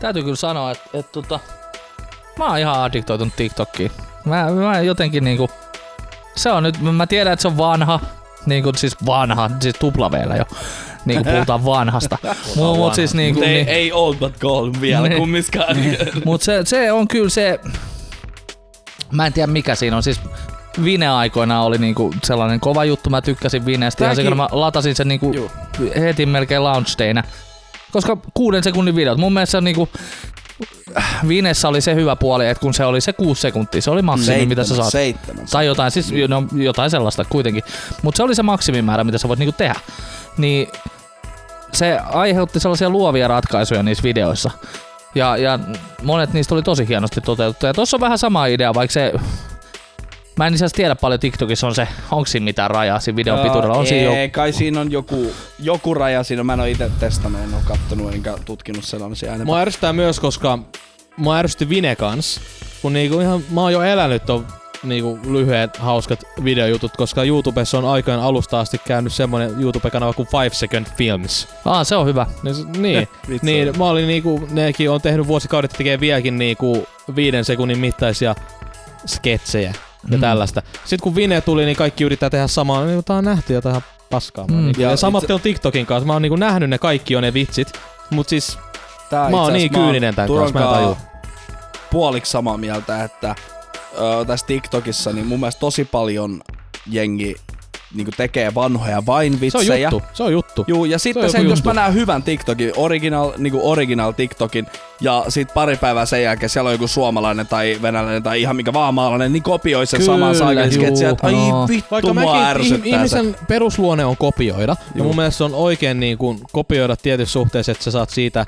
täytyy kyllä sanoa, että, että tota, mä oon ihan addiktoitunut TikTokkiin. Mä, mä jotenkin niinku, se on nyt, mä tiedän, että se on vanha, niinku siis vanha, siis tuplaveellä jo, niinku puhutaan vanhasta. Mut, mut siis niinku, Mut ei, niin, ei old but gold vielä Niin. kummiskaan. mut se, se on kyllä se, mä en tiedä mikä siinä on, siis Vine-aikoina oli niinku sellainen kova juttu, mä tykkäsin Vinestä ja se, kun mä latasin sen niinku heti melkein launch. Koska kuuden sekunnin videot, mun mielestä se on niinku, Vinessä oli se hyvä puoli, että kun se oli se kuusi sekuntia, se oli maksimi, mitä sä saat. Seitsemän. Tai jotain, siis no, jotain sellaista kuitenkin. Mutta se oli se maksimimäärä, mitä sä voit niinku tehdä. Niin se aiheutti sellaisia luovia ratkaisuja niissä videoissa. Ja, ja monet niistä oli tosi hienosti toteutettu. Ja tossa on vähän sama idea, vaikka se... Mä en asiassa tiedä paljon TikTokissa on se, onko siinä mitään rajaa siinä videon pituudella. On siinä ei, jo, kai siinä on joku, joku raja siinä. Mä en ole itse testannut, en ole kattonut enkä tutkinut sellaisia enempää. Mua ärsyttää myös, koska mua ärsytti Vine kans, kun niinku ihan, mä oon jo elänyt ton niinku lyhyet, hauskat videojutut, koska YouTubessa on aikojen alusta asti käynyt semmonen YouTube-kanava kuin 5 Second Films. ah, se on hyvä. Niin, se- niin, niin mä olin niinku, nekin on tehnyt vuosikaudet, tekee vieläkin niinku viiden sekunnin mittaisia sketsejä ja Mm. tällaista. Sitten kun Vine tuli, niin kaikki yrittää tehdä samaa, niin tää on nähty jotain ihan paskaa. Mm. Niinku, ja, Ja samat itse- on TikTokin kanssa, mä oon niinku nähnyt ne kaikki on ne vitsit, mut siis Tää mä oon niin kyyninen tän kanssa, mä en tajua. puoliksi samaa mieltä, että ö, tässä TikTokissa niin mun mielestä tosi paljon jengi niin tekee vanhoja vain Se on vitsejä. juttu, se on juttu. Juu, ja sitten joku sen, jos juttu. mä näen hyvän TikTokin, original, niinku original TikTokin, ja sit pari päivää sen jälkeen siellä on joku suomalainen tai venäläinen tai ihan mikä vaan maalainen, niin kopioi sen Kyllä, saman saakelin juu, sketsin, että ai no. vittu Vaikka mua mäkin, ärsyttää ihm- ihmisen perusluonne on kopioida, ja Juu. mun mielestä se on oikein niin kuin kopioida tietyssä suhteessa, että sä saat siitä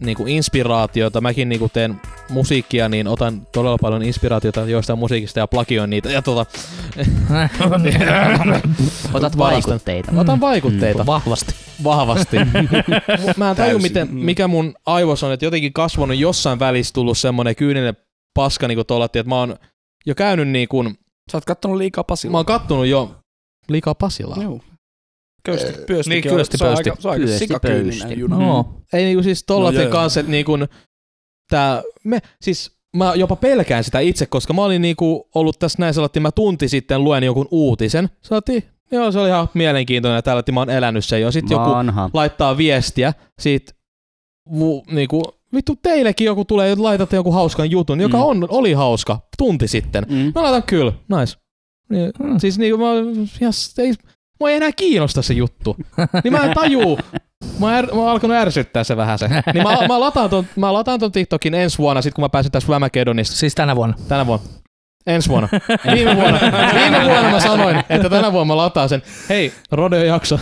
niin kuin inspiraatiota. Mäkin niin kuin teen musiikkia, niin otan todella paljon inspiraatiota joistain musiikista ja plagioin niitä. Ja tota, Otat vaikutteita. Otan vaikutteita Vahvasti. vahvasti. Mä en taju, miten, mikä mun aivos on, että jotenkin kasvanut jossain välissä tullut semmonen kyyninen paska, niin kuin tuolla, että mä oon jo käynyt niin kuin, Sä oot kattonut liikaa Pasilla. mä oon kattonut jo liikaa Pasilaa. Joo. Pyösti, niin, kyösti, se on pöysti. aika, se on aika sikakyyninen juna. No. Ei niinku siis tollaten No kanssa, että niinku tää, me, siis mä jopa pelkään sitä itse, koska mä olin niinku ollut tässä näin sellainen, mä tunti sitten luen jonkun uutisen. Sanottiin, joo se oli ihan mielenkiintoinen ja tällä, että mä oon elänyt sen jo. Sitten joku laittaa viestiä siitä, vu, niinku, vittu teillekin joku tulee, että laitatte jonkun hauskan jutun, joka Mm. on, oli hauska tunti sitten. Mm. Mä laitan kyllä, nice. Niin, Mm. Siis niinku mä, ihan, ei, mua ei enää kiinnosta se juttu. Niin mä en tajuu. Mä, är, mä oon alkanut ärsyttää se vähän se. Niin mä, mä, lataan ton, mä lataan ton TikTokin ensi vuonna, sit kun mä pääsen tässä Whamageddonista Siis tänä vuonna. tänä vuonna. Ensi vuonna. Viime vuonna, viime vuonna mä sanoin, että tänä vuonna mä lataan sen. Hei, Rodeo-jakso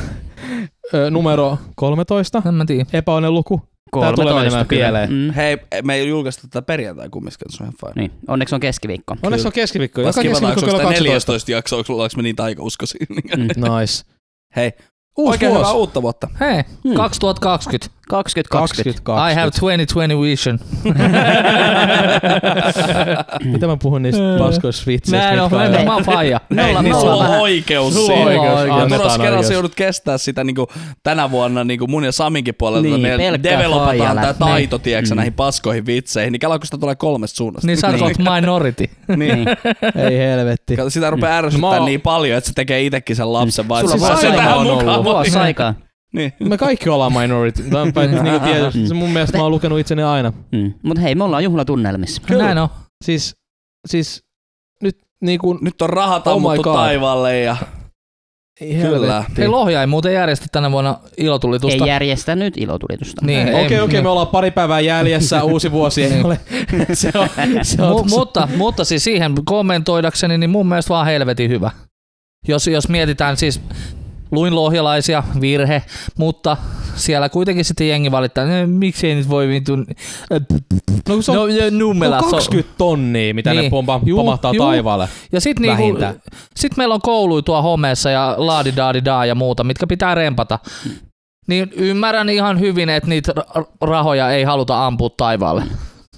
ö, numero 13. En mä tiedä. Epäonnen luku. Tää tulee menemään kyllä. pieleen. Mm. Hei, me ei julkaista tätä perjantai kumminkin, se on ihan fine. Niin, onneksi on keskiviikko. Onneksi on keskiviikko. Joka keskiviikko kello tämä 12. 14 jakso, onko ollaanko me niin taikauskoisia? Mm. Nice. Hei, Uusi oikein hyvää vuosi. uutta vuotta. Hei, Hmm. 2020. 2020. 2020. I have 2020 vision. Mitä mä puhun niistä paskoista vitseistä? Näin on, mitkä mä, on- mä oon faija. Me ollaan, niin sulla on oikeus Sulla on oikeus. Kerran sä joudut kestää sitä niinku tänä vuonna niinku mun ja Saminkin puolelta. Niin, me developataan tää taito, tiedätkö, Mm. näihin paskoihin vitseihin. Niin kelaa, kun sitä tulee kolmesta suunnasta. Niin sä oot minority. niin. niin. Ei helvetti. Sitä rupeaa ärsyttää Mä niin paljon, että se tekee itekin sen lapsen, vaan Sulla on se tähän mukaan. Vuosi aikaa. Niin. Me kaikki ollaan minority. Tämä on päin, niin tietysti, se mun mielestä mä oon lukenut itseni aina. Mm. Mutta hei, me ollaan juhlatunnelmissa. Kyllä. Näin on. Siis, siis nyt niin kuin, Nyt on rahat Oh ammuttu taivaalle ja kyllä. Hei, Lohja ei muuten järjestä tänä vuonna ilotulitusta. Ei järjestä nyt ilotulitusta. Niin, Okei, ei- okei, okay, me ollaan pari päivää jäljessä, uusi vuosi ei ole. se on, se on tossa- mutta, mutta siis siihen kommentoidakseni, niin mun mielestä vaan helvetin hyvä. Jos, jos mietitään siis, luin lohjalaisia, virhe, mutta siellä kuitenkin sitten jengi valittaa, "Eh, miksi ei nyt voi vittu... no, kun se on, No, Nummela, no, se on- 20 tonnia, mitä Niin. ne pompa, Juu, pomahtaa juu. taivaalle. Ja sit, niinku, sit meillä on kouluja tuo homeessa ja laadidaadidaa ja muuta, mitkä pitää rempata. Niin ymmärrän ihan hyvin, että niitä ra- rahoja ei haluta ampua taivaalle.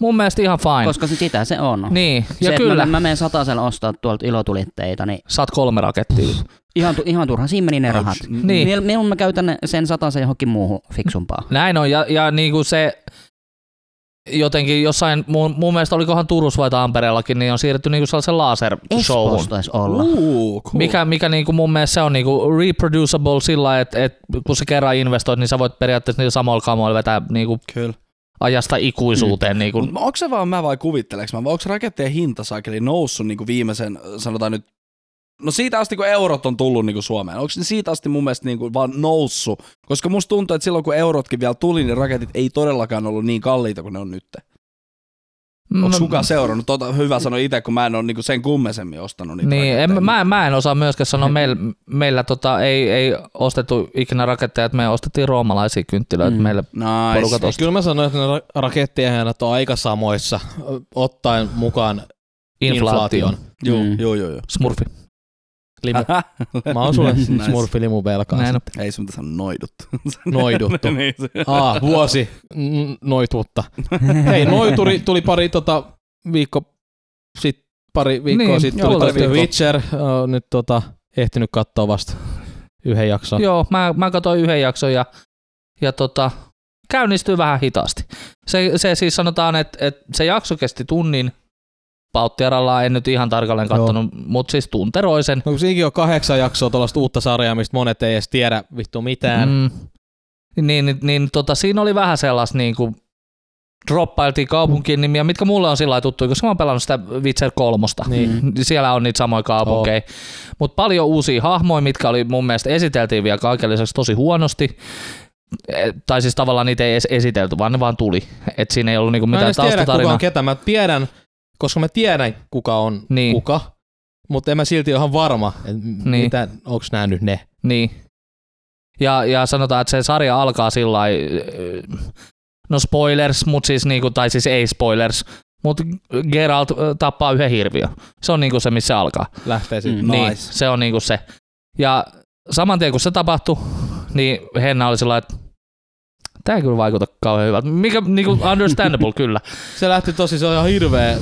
Mun mielestä ihan fine. Koska se sitä se on. Niin, se, ja että kyllä. Mä, mä menen satasella ostaa tuolta ilotulitteita, niin Saat kolme rakettia. ihan, tu, ihan turha. Siinä meni ne rahat. Niin. Miel, mieluummin mä käytän ne- sen satasen johonkin muuhun fiksumpaa. Näin on, ja, ja niinku se, jotenkin jossain, mun, mun mielestä olikohan Turussa vai Tampereellakin, niin on siirretty niinku sellaisen. Espoossa taisi olla. Uu, cool. Mikä, mikä niinku mun mielestä se on niinku reproducible sillä, että et, kun sä kerran investoit, niin sä voit periaatteessa niillä samoilla kamoilla vetää niinku Kyllä. Ajasta ikuisuuteen. Niinku. Mut onko se vaan mä vai kuvitteleks mä, vai onko rakettien hinta saakeli noussut niinku viimeisen, sanotaan nyt, no siitä asti kun eurot on tullut niinku Suomeen, onko ne siitä asti mun mielestä niinku vaan noussut? Koska musta tuntuu, että silloin kun eurotkin vielä tuli, niin raketit ei todellakaan ollut niin kalliita kuin ne on nyt. Onko kukaan seurannut? Tota, hyvä sanoa itse, kun mä en ole niinku sen kummesemmin ostanut niitä Niin, en, mä, mä en osaa myöskään sanoa, meillä, meillä tota, ei, ei ostettu ikinä raketteja, että me ostettiin roomalaisia kynttilöitä, Mm. mm. meille Nice. porukat osti Kyllä mä sanoin, että ne ra- rakettien on aika samoissa, ottaen mukaan inflaation. inflaation. Joo, Mm. joo, joo. joo. Smurfi. Limu. Mä oon sulle Nice. smurfilimu velkaa. Näin on. Ei se mitä sanoa noidut. Noiduttu. niin. Aa, vuosi noituutta. Hei, noituri tuli pari tota, viikko sit, pari viikkoa Niin, sitten tuli viikkoa. Witcher. Ö, nyt tota, ehtinyt katsoa vasta yhden jakson. Joo, mä, mä katsoin yhden jakson ja, ja tota, käynnistyy vähän hitaasti. Se, se siis sanotaan, että, että se jakso kesti tunnin, Pauttiaralla en nyt ihan tarkalleen katsonut, mutta siis tunteroisen. No, siinäkin on kahdeksan jaksoa tuollaista uutta sarjaa, mistä monet ei edes tiedä vittu mitään. Mm. Niin, niin, niin tota, siinä oli vähän sellaista niin kuin droppailtiin kaupunkien nimiä, mitkä mulle on sillä tuttuja, koska mä oon pelannut sitä Witcher kolmosta. Niin. Mm. Siellä on niitä samoja kaupunkeja. Mutta paljon uusia hahmoja, mitkä oli mun mielestä esiteltiin vielä kaiken lisäksi tosi huonosti. Eh, Tai siis tavallaan niitä ei edes esitelty, vaan ne vaan tuli. Et siinä ei ollut niinku Mä en mitään edes tiedä, kuka taustatarinaa. on ketä. Mä tiedän, koska mä tiedän, kuka on Niin. kuka. Mutta en mä silti ole ihan varma, että Niin. mitä, onko nämä nyt ne. Niin. Ja, ja sanotaan, että se sarja alkaa sillä no spoilers, mut siis niinku, tai siis ei spoilers, mutta Geralt tappaa yhden hirviön. Se on niinku se, missä se alkaa. Lähtee sitten. Mm. Niin, Nice. se on niinku se. Ja saman tien kun se tapahtui, niin Henna oli sillä että tämä ei kyllä vaikuta kauhean hyvältä. Mikä niinku understandable kyllä. Se lähti tosi, se on ihan hirveä.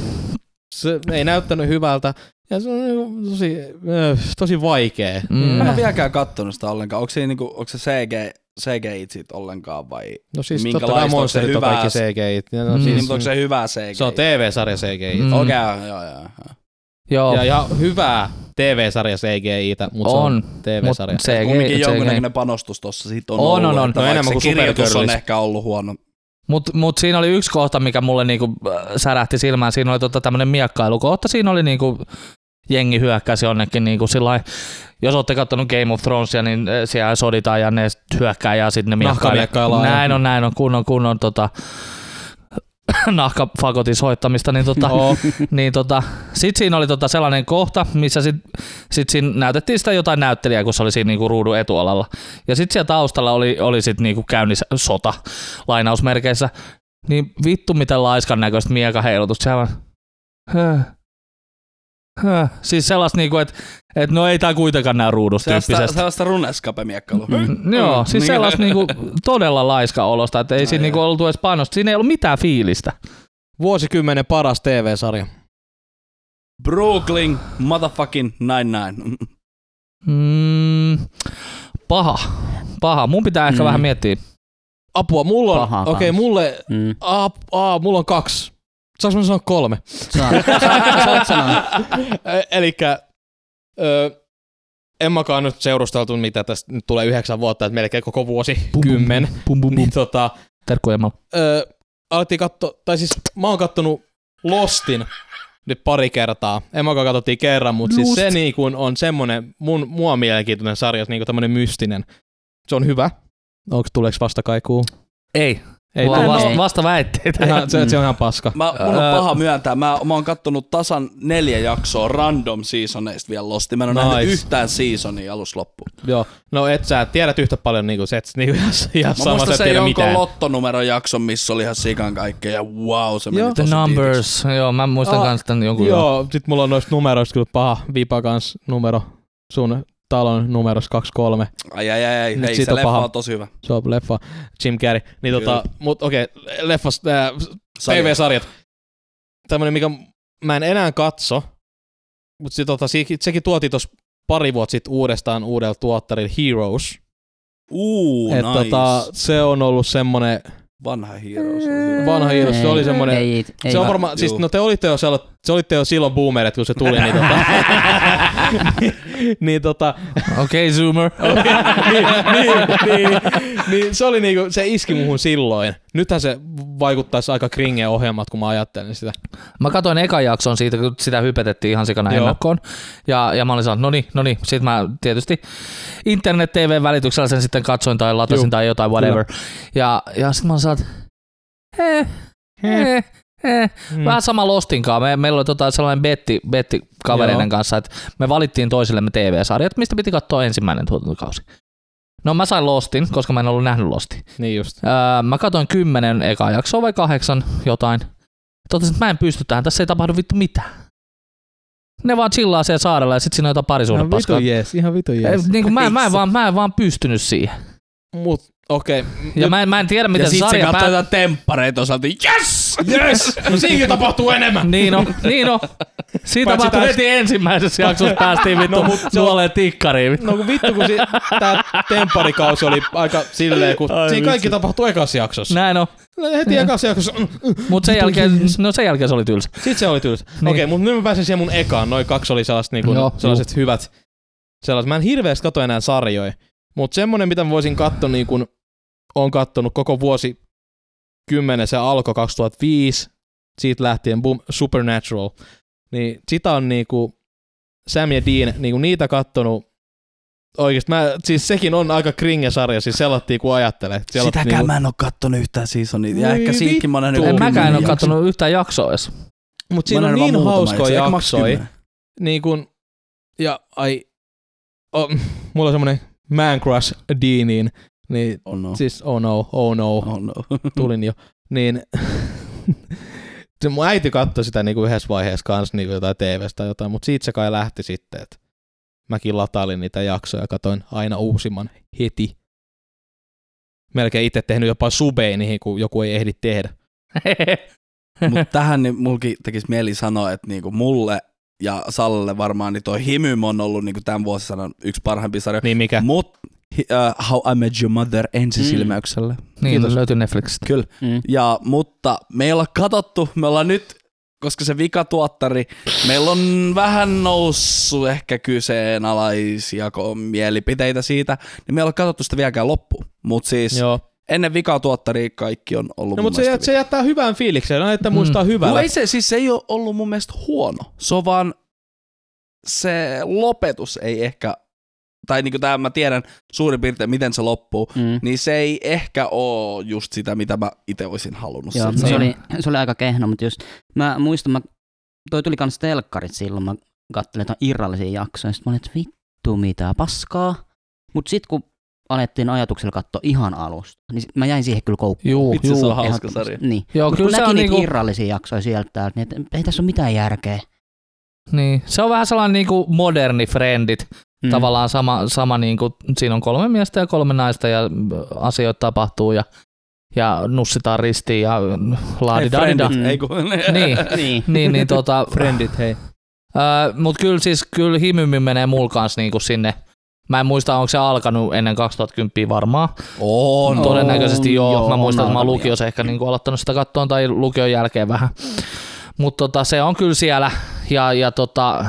Se ei näyttänyt hyvältä. Ja se on niinku tosi, äh, tosi vaikea. Mm. Mä en ole vieläkään kattonut sitä ollenkaan. Onko se, niinku, onko se CG, CGI siitä ollenkaan vai? No siis Minkälaista totta on se hyvää- kaikki CGI. No, Mm. Siis, mutta onko se hyvä CGI? se on TV-sarja CGI. Mm. Okei, okay, joo, joo, joo. Joo, Ja ihan hyvää TV-sarja CGI-tä, mutta on. se on mut TV-sarja. CG, Kumminkin CG. jonkunnäköinen panostus tossa sit on, On, ollut, on, on. että No vaikka enemmän kuin kirjoitus on ehkä ollut huono. Mut, mut siinä oli yksi kohta, mikä mulle niinku äh, särähti silmään. Siinä oli tota tämmönen miekkailukohta. Siinä oli niinku jengi hyökkäsi jonnekin niinku sillai, jos olette katsonut Game of Thronesia, niin äh, siellä soditaan ja ne hyökkää ja sitten ne miekkailee. Näin on, näin on, kunnon, kunnon tota, nahkafakotin soittamista, niin, tota, Oo. niin tota, sit siinä oli tota sellainen kohta, missä sit, sit siinä näytettiin sitä jotain näyttelijää, kun se oli siinä niinku ruudun etualalla. Ja sit siellä taustalla oli, oli sit niinku käynnissä sota, lainausmerkeissä. Niin vittu miten laiskan näköistä miekaheilutusta. Se vaan, höh. Siis sellaista niinku, että et no ei tää kuitenkaan nää ruudusta Sellaista, tyyppisestä. sellaista runeskape-miekkailua. Mm, Joo, siis Niin. sellaista niinku todella laiska olosta, että ei Ai siinä niinku oltu edes panosta. Siinä ei ollut mitään fiilistä. Vuosikymmenen paras TV-sarja. Brooklyn motherfucking nine-nine. Mm, paha. Paha. Mun pitää ehkä Mm. vähän miettiä. Apua, mulla on, okei, okay, mulle, Mm. aa, aa, mulla on kaksi. Saanko mä sanoa kolme? Saat, saat sanoa. Elikkä, ö, en mäkaan nyt seurusteltu, mitä tästä nyt tulee yhdeksän vuotta, että melkein koko vuosi, Pum, pum, kymmen. Pum, pum, pum. Niin tota, Terkkuja Emma. alettiin katsoa, tai siis mä oon kattonut Lostin nyt pari kertaa. En mäkaan katsottiin kerran, mutta siis se niin kuin on semmonen mun, mua mielenkiintoinen sarja, niin kuin tämmönen mystinen. Se on hyvä. Onko tuleeko vastakaikuu? Ei. Ei en vasta, vasta väitteitä. Ihan, se, se on ihan paska. Mä, mun on paha myöntää. Mä, mä oon kattonut tasan neljä jaksoa random seasoneista vielä Losti. Mä en ole Nice. nähnyt yhtään seasonia alusta loppuun. Joo. No et sä tiedät yhtä paljon niinku se, et niinku ihan, ihan Mä sama, sä et se jonkun mitään. lottonumeron jakson, missä oli ihan sikan kaikkea. Ja wow, se meni Joo. The tosi Numbers. Joo, mä muistan Aa, kans tän jonkun. Joo. Joo, sit mulla on noista numeroista kyllä paha vipa kans numero. Sun talon numeros 23. tiiviiksi. Ai ai ai, ai. Hei, siitä se on leffa paha. on tosi hyvä. Se on leffa Jim Carrey. Niin tota, mut okei, okay, leffas, äh, Sarja. TV-sarjat. Tämmönen, mikä mä en enää katso, mutta se, tota, se, sekin tuotiin tuossa pari vuotta sitten uudestaan uudella tuottarilla Heroes. Uu, Et nice. tota, se on ollut semmonen Vanha Heroes oli hyvä. Vanha Heroes, se oli semmoinen... Ei, ei, Se on ei. varmaan, siis no te olitte jo, siellä, se olitte jo silloin boomerit, kun se tuli, niin tota, niin, tota, Okei, okay, Zoomer. niin, niin, niin, niin, se oli niinku, se iski muhun silloin. Nythän se vaikuttaisi aika kringe ohjelmat, kun mä ajattelin sitä. Mä katsoin ekan jakson siitä, kun sitä hypetettiin ihan sikana Joo. ennakkoon. Ja, ja mä olin sanonut, no niin, no niin. Sitten mä tietysti internet-tv-välityksellä sen sitten katsoin tai latasin Juu, tai jotain, whatever. Ja, ja sitten mä olin sanonut, eh, eh, eh. Mm. Vähän sama Lostinkaan. Me, meillä oli tota sellainen betti, betti kavereiden Joo. kanssa, että me valittiin toisillemme TV-sarjat, mistä piti katsoa ensimmäinen tuotantokausi. No mä sain Lostin, koska mä en ollut nähnyt Lostia. Niin just. Öö, mä katsoin kymmenen ekaa jaksoa vai kahdeksan jotain. Totesin, että mä en pysty tähän, tässä ei tapahdu vittu mitään. Ne vaan chillaa siellä saarella ja sit siinä on jotain Ihan parisuhdepaskaa. vitu jees, ihan vitu jees. Niin kuin mä, mä, en vaan, mä en vaan pystynyt siihen. Mut okei. Ja mä en, mä en tiedä, miten Ja se sit se sarja katsoi pää... temppareita osalta, yes! Yes! No siinäkin tapahtuu enemmän. Niin on, niin on. Siinä Paitsi tapahtui heti ensimmäisessä jaksossa päästiin vittu No, no, mut se nuoleen tikkariin. No kun vittu, kun si- tää tempparikausi oli aika silleen, kun Ai siinä kaikki tapahtui ekassa jaksossa. Näin on. No, Heti ekassa jaksossa. mm, mm. Mut sen jälkeen, no sen jälkeen se oli tylsä. Sitten se oli tylsä. Niin. Okei, mutta nyt mä pääsen siihen mun ekaan. Noin kaksi oli sellaiset, niinku, Joo, sellaiset hyvät. Sellaiset. Mä en hirveästi katso enää sarjoja. Mutta semmonen, mitä mä voisin katsoa, niin kun on kattonut koko vuosi 10, se alkoi 2005. Siitä lähtien, boom, Supernatural. Niin sitä on niinku Sam ja Dean, niinku niitä kattonut Oikeesti, mä, siis sekin on aika kringe-sarja, siis selattiin kun ajattelee. On Sitäkään mä en oo kattonut yhtään seasonia. Ja ehkä siitäkin mä oon nähnyt En mäkään en kymmenen jakson. katsonut yhtään jaksoa edes. Mut siinä on niin hauskoja jaksoja. kymmenen. niin kun, ja ai, oh, mulla on semmonen man crush Deaniin, niin Oh no. siis oh no, oh no, Oh no. tulin jo, niin se mun äiti katsoi sitä niinku yhdessä vaiheessa kanssa niinku jotain TVstä tai jotain, mutta siitä se kai lähti sitten, että mäkin latailin niitä jaksoja ja katoin aina uusimman heti. Melkein itse tehnyt jopa subei niihin, kun joku ei ehdi tehdä. Mutta tähän niin mulki tekisi mieli sanoa, että niinku mulle ja Sallelle varmaan niin toi Himym on ollut niinku tämän vuosisadan yksi parhaimpia sarjoja. Niin mikä? Mut uh, How I Met Your Mother ensisilmäyksellä. niin, Kiitos. löytyy Netflixistä. Kyllä. Mm. Ja, mutta me ei olla katsottu, me ollaan nyt, koska se vikatuottari, meillä on vähän noussut ehkä kyseenalaisia mielipiteitä siitä, niin me ei olla katsottu sitä vieläkään loppuun. Mutta siis Joo. Ennen vikatuottaria kaikki on ollut No mun mutta se, jät- se jättää hyvän fiiliksen, no, että muistaa Mm. hyvällä. No ei se, siis se ei ole ollut mun mielestä huono. Se on vaan se lopetus ei ehkä, tai niin kuin tämä mä tiedän suurin piirtein miten se loppuu, Mm. niin se ei ehkä ole just sitä, mitä mä itse olisin halunnut. Joo, se, oli, se oli aika kehno, mutta jos mä muistan, mä, toi tuli kans telkkarit silloin, mä kattelin jotain irrallisia jaksoja, sit mä olin, että vittu mitä paskaa. Mut sit kun alettiin ajatuksella katsoa ihan alusta, niin mä jäin siihen kyllä koukkuun. Juu, Vitsi, se on juu. hauska sarja. Niin. Joo, Mut kyllä kun se näki on niitä niinku, irrallisia jaksoja sieltä niin et, ei tässä ole mitään järkeä. niin, se on vähän sellainen niinku moderni friendit. Mm. Tavallaan sama, sama niinku, siinä on kolme miestä ja kolme naista ja asioita tapahtuu ja, ja nussitaan ristiin ja laadi Hei, dadida. friendit, Mm. ei kun, Niin, Niin. niin, niin tota, Friendit, hei. Öö, mut kyllä siis kyllä himymmin menee mulla kans niinku sinne. Mä en muista, onko se alkanut ennen 2010 varmaan. on. On. Todennäköisesti joo. joo, Mä muistan, on että mä oon lukiossa ehkä niinku aloittanut sitä kattoon tai lukion jälkeen vähän. Mutta tota, se on kyllä siellä. Ja, ja tota,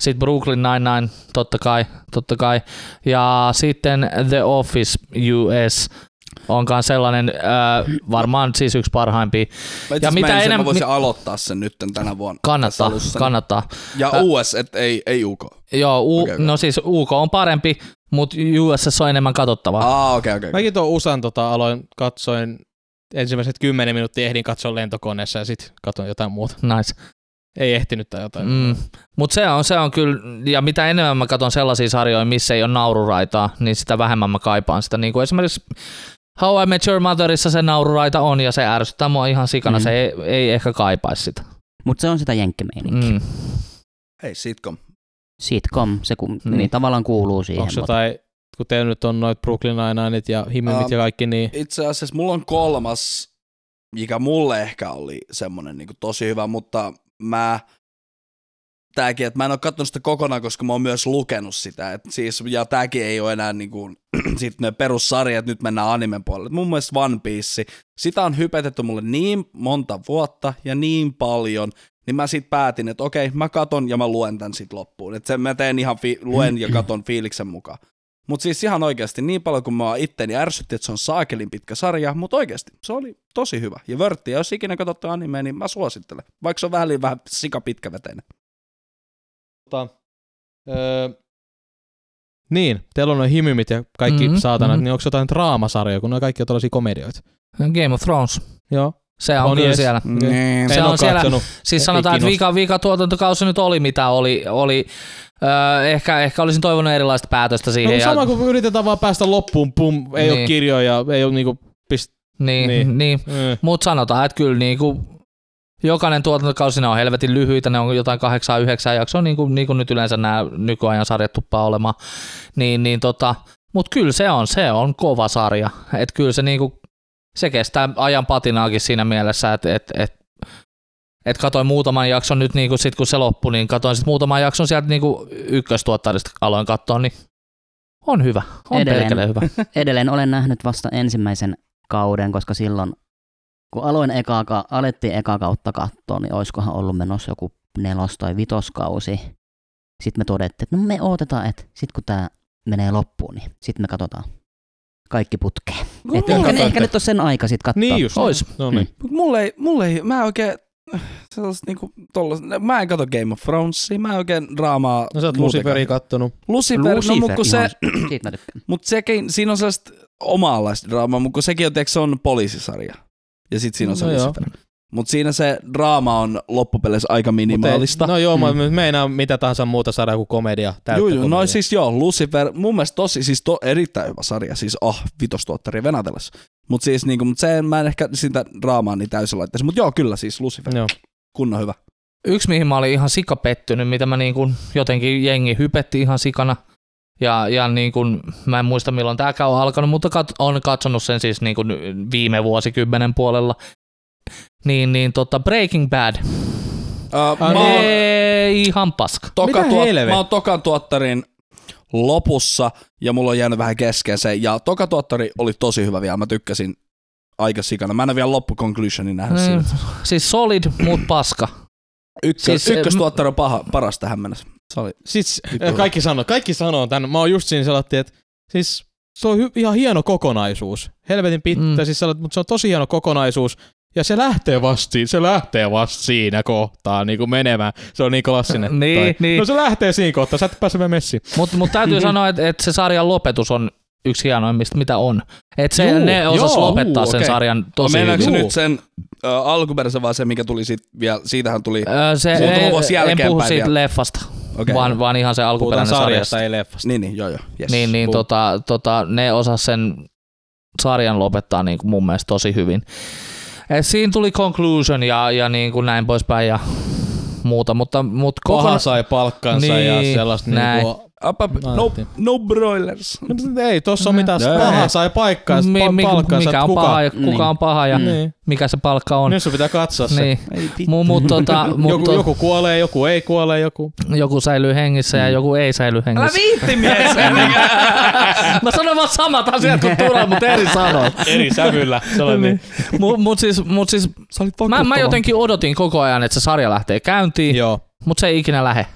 sitten Brooklyn Nine-Nine, totta kai, totta kai. Ja sitten The Office US on myös sellainen, äh, varmaan siis yksi parhaimpia. Mä Ja mitä enemmän, enemmän- mä voisin aloittaa sen nyt tänä vuonna. Kannattaa, alussa. kannattaa. Ja Ä- US, et ei, ei UK. Joo, U, okei. no siis UK on parempi, mutta US on enemmän katsottavaa. Aa, okei, okei. Mäkin tuon USAn tota, aloin, katsoin ensimmäiset kymmenen minuuttia ehdin katsoa lentokoneessa ja sitten katsoin jotain muuta. Nice. Ei ehtinyt tai jotain. Mm. Mutta se on, se on kyllä, ja mitä enemmän mä katson sellaisia sarjoja, missä ei ole naururaitaa, niin sitä vähemmän mä kaipaan sitä. Niin kuin esimerkiksi How I Met Your Motherissa se naururaita on, ja se ärsyttää mua ihan sikana, Mm. se ei, ei ehkä kaipaisi sitä. Mutta se on sitä jenkkimeininkiä. Mm. Mm. Hei, sitcom. Sitcom, se kun, Niin. niin. tavallaan kuuluu siihen. Onko mutta- jotain, kun teillä nyt on noit Brooklyn Nine-Nineit ja Himmimit Ähm, ja kaikki, niin Itse asiassa mulla on kolmas, mikä mulle ehkä oli semmonen niin tosi hyvä, mutta mä tääkin, että mä en ole katsonut sitä kokonaan, koska mä oon myös lukenut sitä. Et siis, ja tääkin ei ole enää niinku, sit ne perussarjat, nyt mennään animen puolelle. Mun mielestä One Piece, sitä on hypetetty mulle niin monta vuotta ja niin paljon, niin mä sit päätin, että okei, mä katon ja mä luen tän sit loppuun. Että sen mä teen ihan, fi- luen ja katon fiiliksen mukaan. Mutta siis ihan oikeasti niin paljon kuin mä itteni ärsytti, että se on saakelin pitkä sarja, mutta oikeasti se oli tosi hyvä. Ja vörtti, jos ikinä katsottu animea, niin mä suosittelen. Vaikka se on vähän, vähän sika pitkäveteinen. Tota, öö, niin, teillä on noin himymit ja kaikki Mhm, mm-hmm, saatanat, mhm. niin onko jotain draamasarjoja, kun ne kaikki on tällaisia komedioita? Game of Thrones. Joo. Se on, On kyllä jees. siellä. Niin. Se en on siellä- katsonut. Siis sanotaan, että vika, vika tuotantokausi nyt oli mitä oli. oli öö, ehkä, ehkä olisin toivonut erilaista päätöstä No, siihen. ja, sama kuin yritetään vaan päästä loppuun, pum, ei niin. ole Niin. kirjoja, ei ole niinku pist... niin, niin. niin. niin. Äh. Mutta sanotaan, että kyllä niinku, jokainen tuotantokausi ne on helvetin lyhyitä, ne on jotain kahdeksan yhdeksän jaksoa, niin kuin, niin kuin nyt yleensä nämä nykyajan sarjat tuppaa olemaan. Niin, niin tota, mutta kyllä se on, se on kova sarja. Et kyllä se, niinku, se kestää ajan patinaakin siinä mielessä, että et, et, et katoin muutaman jakson nyt, niinku sit kun se loppui, niin katoin sit muutaman jakson sieltä niinku ykköstuottarista aloin katsoa, niin on hyvä. On Edelleen. hyvä. Edelleen olen nähnyt vasta ensimmäisen kauden, koska silloin kun aloin eka, ka- alettiin eka kautta katsoa, niin olisikohan ollut menossa joku nelos- tai vitoskausi. Sitten me todettiin, että no me odotetaan, että sitten kun tämä menee loppuun, niin sitten me katsotaan kaikki putkeen. Kun mulla- ehkä, ehkä nyt on sen aika sitten katsoa. Niin just. Ois. No niin. Mulle ei, mulle ei, mä oikein, sellaista niinku tollas, mä en katso Game of Thronesia, mä en oikein draamaa No sä oot. Luciferi kattonut. Lucifer, no mut kun se, mut sekin, siinä on sellaista omanlaista draamaa, mutta kun sekin on, tiedätkö, se on poliisisarja. Ja sit siinä on se No joo. Mutta siinä se draama on loppupeleissä aika Mut ei- minimaalista. No joo, Mm. meinaa mitä tahansa muuta sarjaa kuin komedia. Joo, joo, no siis joo, Lucifer, mun mielestä tosi, siis to, erittäin hyvä sarja, siis oh, vitostuottari venatellessa. Mut siis niinku, mut se, mä en ehkä sitä draamaa niin täysin laittaisi, mut joo, kyllä siis Lucifer, Joo. kunnon hyvä. yksi, mihin mä olin ihan sika pettynyt, mitä mä niin kuin jotenkin jengi hypetti ihan sikana. Ja, ja niin kuin, mä en muista milloin tääkään on alkanut, mutta kat, on katsonut sen siis niin kuin viime vuosikymmenen puolella. Niin, niin tota Breaking Bad. Uh, mä, oon Ei, ihan paska. toka Mitä tuot, helvet- mä oon tokan tuottarin lopussa ja mulla on jäänyt vähän kesken se. Ja toka tuottari oli tosi hyvä vielä, mä tykkäsin aika sikana. Mä en ole vielä loppuconclusionin nähnyt Mm, siinä. Siis solid, mut paska. Ykkös, siis, siis, ykköstuottari on paha, paras tähän mennessä. Se oli, Siis Vittu. äh, kaikki sanoo, kaikki sanoo tän. Mä oon just siinä sellainen, että siis se on hy- ihan hieno kokonaisuus. Helvetin pitkä, Mm. mm. siis sellainen, mutta se on tosi hieno kokonaisuus. Ja se lähtee vasta siinä, se lähtee vasta siinä kohtaa niin kuin menemään. Se on niin klassinen. Niin, toi. niin. No se lähtee siinä kohtaa, sä et pääse messiin. Mutta mut täytyy sanoa, että et se sarjan lopetus on yksi hienoimmista, mitä on. Et se, Juu, ne osas joo, lopettaa juu, sen okei. sarjan tosi Meinaatko hyvin. se nyt sen äh, alkuperäisen vai se, mikä tuli sit vielä, siitähän tuli, Öö, se, ei, vuosi en puhu jälkeenpäin siitä vielä. leffasta, okay. vaan, vaan ihan se alkuperäinen sarjasta. sarjasta, ei leffasta. Niin, niin, joo, joo. Yes. Niin, niin tota, tota, ne osas sen sarjan lopettaa niin kuin mun mielestä tosi hyvin. Et siinä tuli conclusion ja, ja niin kuin näin poispäin ja muuta, mutta, mutta kokona- sai palkkansa ja Niin, sellaista näin. niinku... Up, up, no, no broilers. No, Ei, tossa on mitään. Näin. Paha sai paikkansa, mi, mi, palkkansa. mikä on kuka? paha ja kuka Niin. on paha ja Niin. mikä se palkka on. Nyt sun pitää katsoa se. Niin. Ei. Mu, mut, tota, mut, Joku, joku kuolee, joku ei kuole, joku... joku säilyy hengissä ja joku ei säily Älä hengissä. viitti mies! Mä sanoin vaan samat asiat kuin Tura, mutta eri sanot. Eri sävyllä. Se oli niin. Mut, mut siis, mut siis mä, mä jotenkin odotin koko ajan, että se sarja lähtee käyntiin, Joo. mutta se ei ikinä lähe.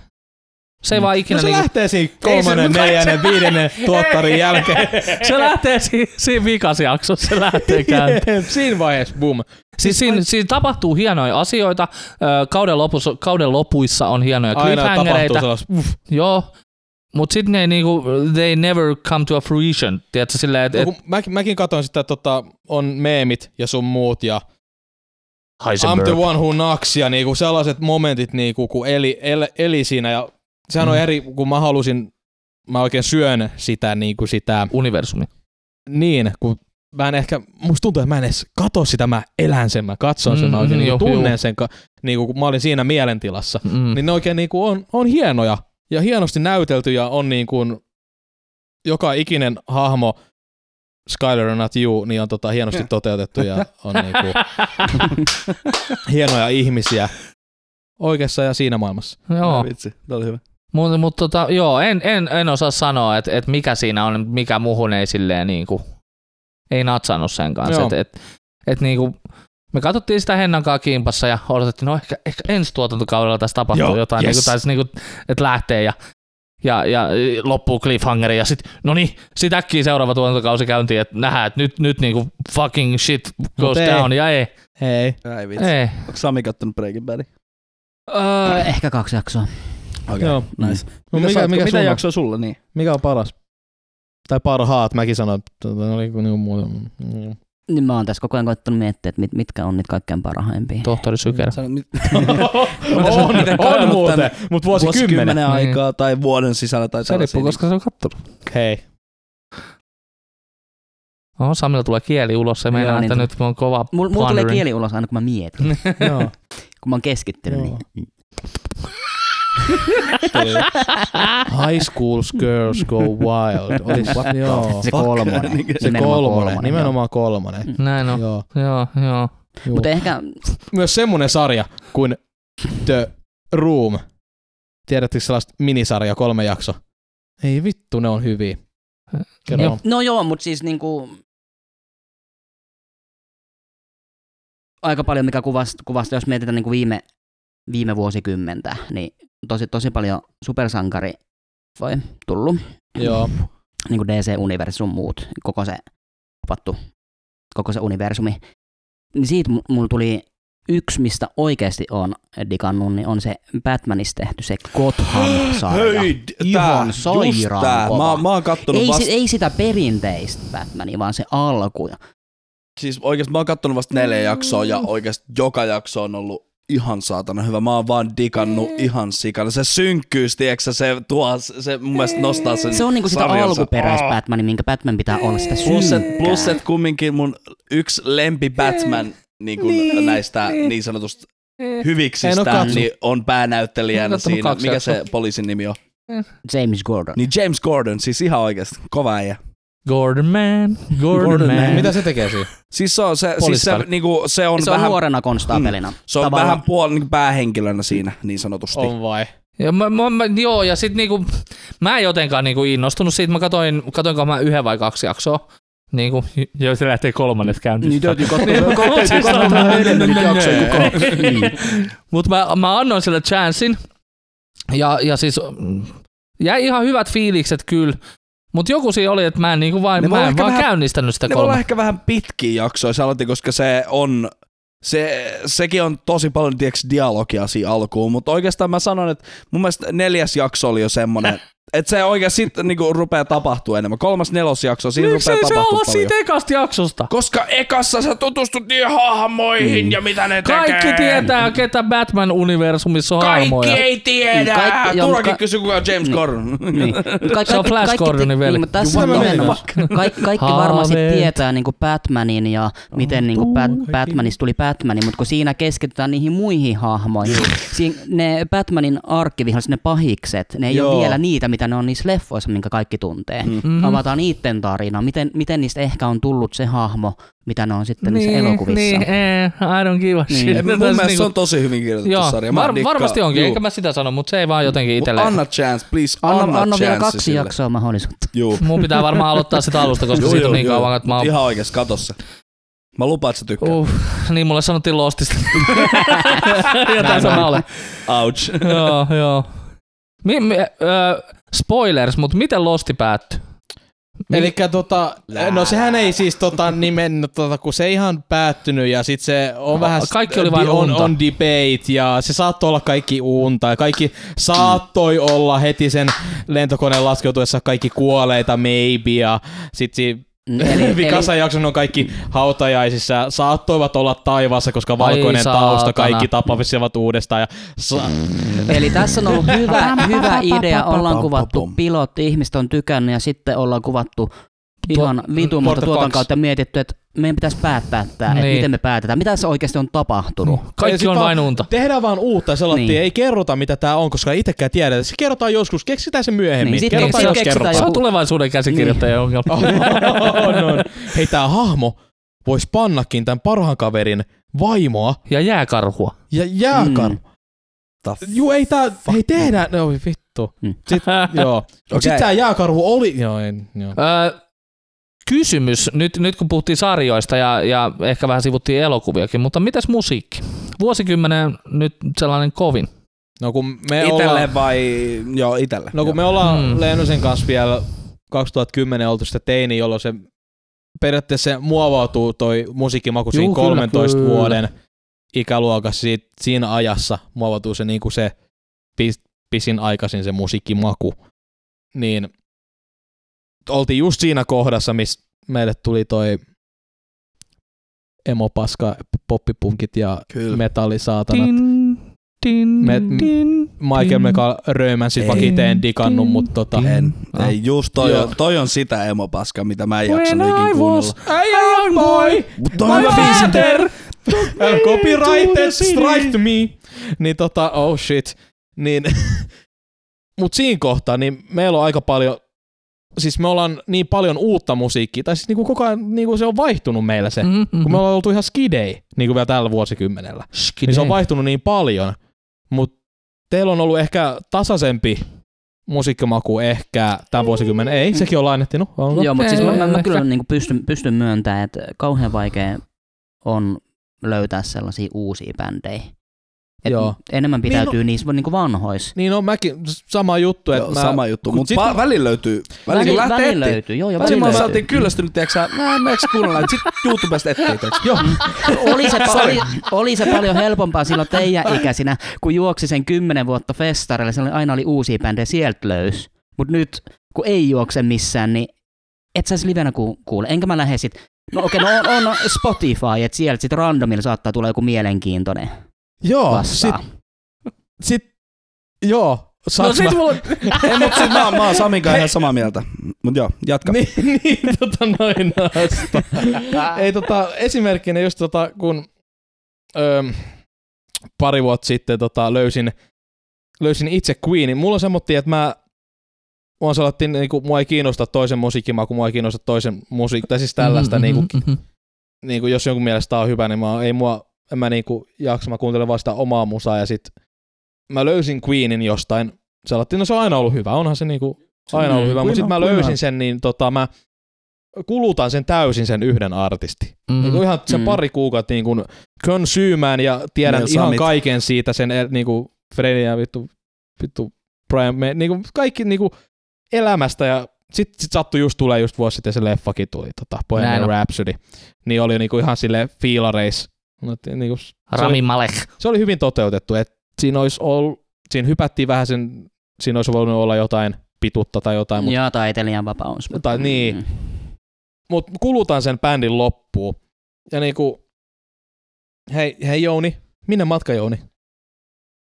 Se ei Mm. vaan ikinä No se niinku, lähtee siinä se- kolmannen, mutta- neljännen, viidennen tuottarin jälkeen. se lähtee si, siinä vikasjaksossa, se lähtee käyntiin. siinä vaiheessa, boom. Siis siinä, siinä tapahtuu hienoja asioita, kauden, lopussa, kauden lopuissa on hienoja Aina tapahtuu cliffhangereita, joo, mutta sitten ne niinku, they never come to a fruition, tiedätkö, silleen, että No, et, kun mäkin, mäkin katsoin sitä, että tota, on meemit ja sun muut ja I'm the one who knocks ja niinku sellaiset momentit, niinku, kun eli, el, eli siinä ja sehän on Mm. eri, kun mä halusin, mä oikein syön sitä, niinku sitä, universumi. niin, kun mä en ehkä, musta tuntuu, että mä en edes katso sitä, mä elän sen, mä katson sen, mä Mm, oikein niinku joo, tunnen joo. sen, ka- niinku, kun mä olin siinä mielentilassa. Mm. Niin ne oikein niinku on, on hienoja ja hienosti näytelty ja on niinku joka ikinen hahmo Skyler on not you, niin on tota hienosti toteutettu ja on niinku hienoja ihmisiä. oikeassa ja siinä maailmassa. Joo. Vitsi, tää oli hyvä. Mutta mut, tota, joo, en, en, en osaa sanoa, että et mikä siinä on, mikä muhun ei silleen niinku, ei natsannut sen kanssa. Joo. Et, et, et niinku, me katsottiin sitä Hennan kanssa kimpassa ja odotettiin, no ehkä, ehkä ensi tuotantokaudella tässä tapahtuu Joo, jotain, yes. niinku, tai niinku, että lähtee ja, ja, ja loppuu cliffhangeri ja sit, no niin, sit äkkiä seuraava tuotantokausi käyntiin, että nähdään, että nyt, nyt niinku fucking shit goes ei. down ja ei, Hei. Ei vitsi. ei. Onko Sami kattonut Breaking Badin? Öö, ehkä kaksi jaksoa. Okei, Joo. nice. No, Mitä, mikä, mikä, mitä on? jaksoa sulla niin? mikä on paras? Tai parhaat, mäkin sanoin, että ne oli niinku muuta. Mm. Niin mä oon tässä koko ajan koittanut miettiä, että mit, mitkä on niitä kaikkein parhaimpia. Tohtori Syker. Sano, mit, on, on katsonut muuten, mutta vuosikymmenen. vuosikymmenen Niin. aikaa tai vuoden sisällä tai Se riippuu, koska se on kattonut. Hei. Oho, Samilla tulee kieli ulos, se meinaa, että niin nyt on kova Mulla mul tulee kieli ulos aina kun mä mietin, Joo. kun mä oon keskittynyt. Niin. High School Girls Go Wild. Olis, joo. Se kolmonen. Niin, Se Nimenomaan kolmonen, nimenomaan kolmonen. Mm. Näin on. Joo. Joo, joo. Juu. Mutta ehkä, Myös semmonen sarja kuin The Room. Tiedättekö sellaista minisarja, kolme jakso? Ei vittu, ne on hyviä. Kerro Joo. vaan. no joo, mutta siis niinku, aika paljon mikä kuvasta, kuvasta jos mietitään niinku viime, viime vuosikymmentä, niin tosi, tosi paljon supersankari voi tullut, Joo. niin kuin DC-universum muut, koko se kupattu, koko se universumi. Niin siitä mu- mulla tuli yksi, mistä oikeasti on digannut, niin on se Batmanista tehty se Gotham-sarja. Hei, Ihan sairaan tää. kova. Mä, mä oon kattonut Ei, vasta, si- ei sitä perinteistä Batmania, vaan se alku. siis oikeesti mä oon kattonut vasta neljä jaksoa ja oikeesti joka jakso on ollut ihan saatana hyvä. Mä oon vaan digannut ihan sikana. Se synkkyys, tiiäksä, se tuo, se mun mielestä nostaa sen Se on niinku sitä sarjansa. alkuperäis Batmania, minkä Batman pitää olla sitä Plus, synkkää. et, plus et kumminkin mun yksi lempi Batman niin kuin Niin, näistä niin. niin sanotusta hyviksistä, niin on päänäyttelijänä siinä. Mikä se poliisin nimi on? James Gordon. Niin James Gordon, siis ihan oikeasti kova äijä. Gordon Man, Gordon, Gordon Man. Man. Mitä se tekee siinä? Siis se on, se, siis se, niinku, se on se on vähän, nuorena konstaapelina. se on Tavallaan- vähän puol, niin päähenkilönä siinä niin sanotusti. On vai? Ja mä, mä, mä, joo, ja sit niinku, mä en jotenkaan niinku innostunut siitä, mä katoin, katoinko mä yhden vai kaksi jaksoa. Niinku, joo, se lähtee kolmannet käyntiin. Niin täytyy katsoa, Niin, kuin. Mutta mä, mä annoin sille chanssin. Ja, ja siis mm, jäi ihan hyvät fiilikset kyllä. Mutta joku siinä oli, että mä en, niinku vain, Ne mä en vaan vähän- käynnistänyt sitä Ne voi olla kolme. ehkä vähän pitkiä jaksoja, sä aloitin, koska se on, se, sekin on tosi paljon tiiäks, dialogia siinä alkuun, mutta oikeastaan mä sanon, että mun mielestä neljäs jakso oli jo semmonen, että se oikeasti sitten niinku rupeaa tapahtua enemmän. Kolmas nelos jakso, siinä Miksi rupeaa ei se olla paljon. siitä ekasta jaksosta? Koska ekassa sä tutustut niihin hahmoihin Mm. ja mitä ne tekee. Kaikki tietää, ketä Batman-universumissa on Kaikki hahmoja. ei tiedä. Kaikki- joo, Turhakin ka- kysy, kuka on James Niin. Gordon. Niin. Mut ka- Se on Flash kaikki- Gordonin veli. Niin, tässä on nimenomaan, kaikki, kaikki varmasti tietää niin Batmanin ja miten niin Bat- Batmanista tuli Batmanin, mutta kun siinä keskitytään niihin muihin hahmoihin. Siin, ne Batmanin arkkiviholliset, ne pahikset, ne ei Joo. ole vielä niitä, mitä ne on niissä leffoissa, minkä kaikki tuntee. Mm. Mhm. Avataan niiden tarina, miten, miten niistä ehkä on tullut se hahmo, mitä ne on sitten niissä elokuvissa. Niin, eh, I don't give a Niin. shit. Ei, mun mielestä niinku- se on tosi hyvin kirjoitettu Joo, sarja. Mä var, dikkaan. varmasti onkin, Juu. enkä mä sitä sano, mutta se ei vaan jotenkin itselleen. Anna chance, please. Anna, Anna, anna vielä kaksi sille. jaksoa mahdollisuutta. Juu. Mun pitää varmaan aloittaa sitä alusta, koska Juu, siitä on juu, niin juu. kauan, että mä oon... Ihan oikeesti, kato se. Mä lupaan, että sä tykkäät. Uh, niin mulle sanottiin Lostista. Jotain sama ole. Ouch. joo, joo. Mi, mi, ö, spoilers, mutta miten Losti päättyi? Eli tota, no sehän ei siis tota nimen, tota, kun se ei ihan päättynyt ja sit se on Oh, vähän... kaikki oli vain on, unta. on debate ja se saattoi olla kaikki unta ja kaikki saattoi olla heti sen lentokoneen laskeutuessa kaikki kuoleita maybe ja sit si, Eli, vikassa jakson on kaikki hautajaisissa. Saattoivat olla taivaassa, koska valkoinen saatana. tausta kaikki tapavisivat uudestaan ja sa- Eli tässä on ollut hyvä, hyvä idea, ollaan kuvattu pilotti, ihmiset on tykännyt ja sitten ollaan kuvattu ihan vitu, mutta the tuotan fucks? kautta mietitty, että meidän pitäisi päättää tämä, että Niin. miten me päätetään, mitä se oikeasti on tapahtunut. Ja Kaikki on vain unta. Tehdään vaan uutta sellaista, Niin. niin. ei kerrota mitä tää on, koska itsekään tiedä. Se kerrotaan joskus, keksitään se myöhemmin. Niin, kerrotaan, sit jos keksitään kerrotaan. Se on joku- tulevaisuuden käsikirjoittajan ongelma. on, on. Hei, tää hahmo vois pannakin tämän parhaan kaverin vaimoa Ja jääkarhua. ja jääkar. Mm. Juu, ei tää, ei tehdä, no vittu. Mm. Sit, joo. Okei. sit tää jääkarhu oli, joo, en, joo. Öö, kysymys, nyt, nyt kun puhuttiin sarjoista ja, ja ehkä vähän sivuttiin elokuviakin, mutta mitäs musiikki? Vuosikymmenen nyt sellainen kovin. No kun me Itelle ollaan, vai... Joo, itelle. no kun Joo. me ollaan Hmm. hmm. Leenosen kanssa vielä 2010 oltu sitä teini, jolloin se periaatteessa se muovautuu toi musiikkimaku siinä Juu, kyllä, 13 kyllä. vuoden ikäluokassa siitä, siinä ajassa muovautuu se niinku se pis, pisin aikaisin se musiikkimaku. Niin oltiin just siinä kohdassa, missä meille tuli toi emopaska, poppipunkit ja Kyllä. metallisaatanat. Tin, tin, Me- tin, Michael tin. Meka Röymän sit Ei. vaikka ite en digannut, mutta tota... En. Ah. Ei, just toi, Joo. on, toi on sitä emopaskaa, mitä mä en jaksanut I ikin was kuunnella. a young boy, Mut toi on my hyvä biisi. father Copyrighted, strike me. Niin tota, oh shit. Niin, mut siinä kohtaa, niin meillä on aika paljon, siis me ollaan niin paljon uutta musiikkia, tai siis niinku koko ajan niinku se on vaihtunut meillä se, Mm-hmm. kun me ollaan oltu ihan skidei, niinku vielä tällä vuosikymmenellä. Niin se on vaihtunut niin paljon, mutta teillä on ollut ehkä tasaisempi musiikkimaku ehkä tämän vuosikymmenen. Ei, sekin on lainettinut. Onko? Joo, mutta siis mä, mä, mä kyllä niin pystyn, pystyn myöntämään, että kauhean vaikea on löytää sellaisia uusia bändejä. Et Joo. Enemmän Niin, pitäytyy niissä niin vanhoissa. Niin on mäkin, sama juttu. Että Joo, mä, sama juttu, mutta pa- välillä löytyy. Välillä kun lähtee välillä etsiä. löytyy, joo, joo, Välillä välillä mä löytyy. saatiin kyllästynyt, tiedätkö sä, mä mä eikö kuunnella, että sit YouTubesta tiedätkö? Joo, oli, se, oli, oli se paljon helpompaa silloin teidän ikäisinä, kun juoksi sen kymmenen vuotta festareille, siellä aina oli uusia bändejä, sieltä löys. Mutta nyt, kun ei juokse missään, niin et sä livenä ku- kuule. Enkä mä lähde sit, no okei, no on, on Spotify, että sieltä sit randomilla saattaa tulla joku mielenkiintoinen joo sit, vastaan. sit, joo. No Saanko sit mä- mulla... Ei, mutta sit mä, mä oon Samin kanssa ihan samaa mieltä. Mut joo, jatka. niin, niin, tota noin asta. Ei tota, esimerkkinä just tota, kun öö, pari vuotta sitten tota, löysin, löysin itse Queenin. Mulla on semmoinen, että mä Mua sanottiin, niinku, mua ei kiinnosta toisen musiikkimaku, mua ei kiinnosta toisen musiikki, tai siis tällaista, Mhm, niinku, mhm, mhm. niinku, jos jonkun mielestä on hyvä, niin mä, ei mua, en mä niinku jaksa, mä kuuntelen vaan sitä omaa musaa, ja sit mä löysin Queenin jostain, sanottiin, no se on aina ollut hyvä, onhan se niinku aina ollut Mm, hyvä, mutta sit on- mä löysin on- sen, niin tota, mä kulutan sen täysin sen yhden artisti. Mhm. Mm. Niinku ihan sen Mm. pari kuukautta niin kuin consumeään ja tiedän Meillä ihan Samit. kaiken siitä, sen eh, niinku Freddy ja vittu, vittu Brian, me, niinku kaikki niinku elämästä ja sit, sit sattui just tulee just vuosi sitten se leffakin tuli, tota, Näin Bohemian. Rhapsody, niin oli niinku ihan sille fiilareis. Mutta Niinku, se, oli, Rami Malek. se oli hyvin toteutettu, että siinä olisi ollut, siinä hypättiin vähän sen, siinä olisi voinut olla jotain pituutta tai jotain, mutta Ja taiteilijan vapaus. mutta- Tai niin. Mm. mut kulutan sen bändin loppuun. Ja niinku, hei, hei Jouni, minne matka Jouni?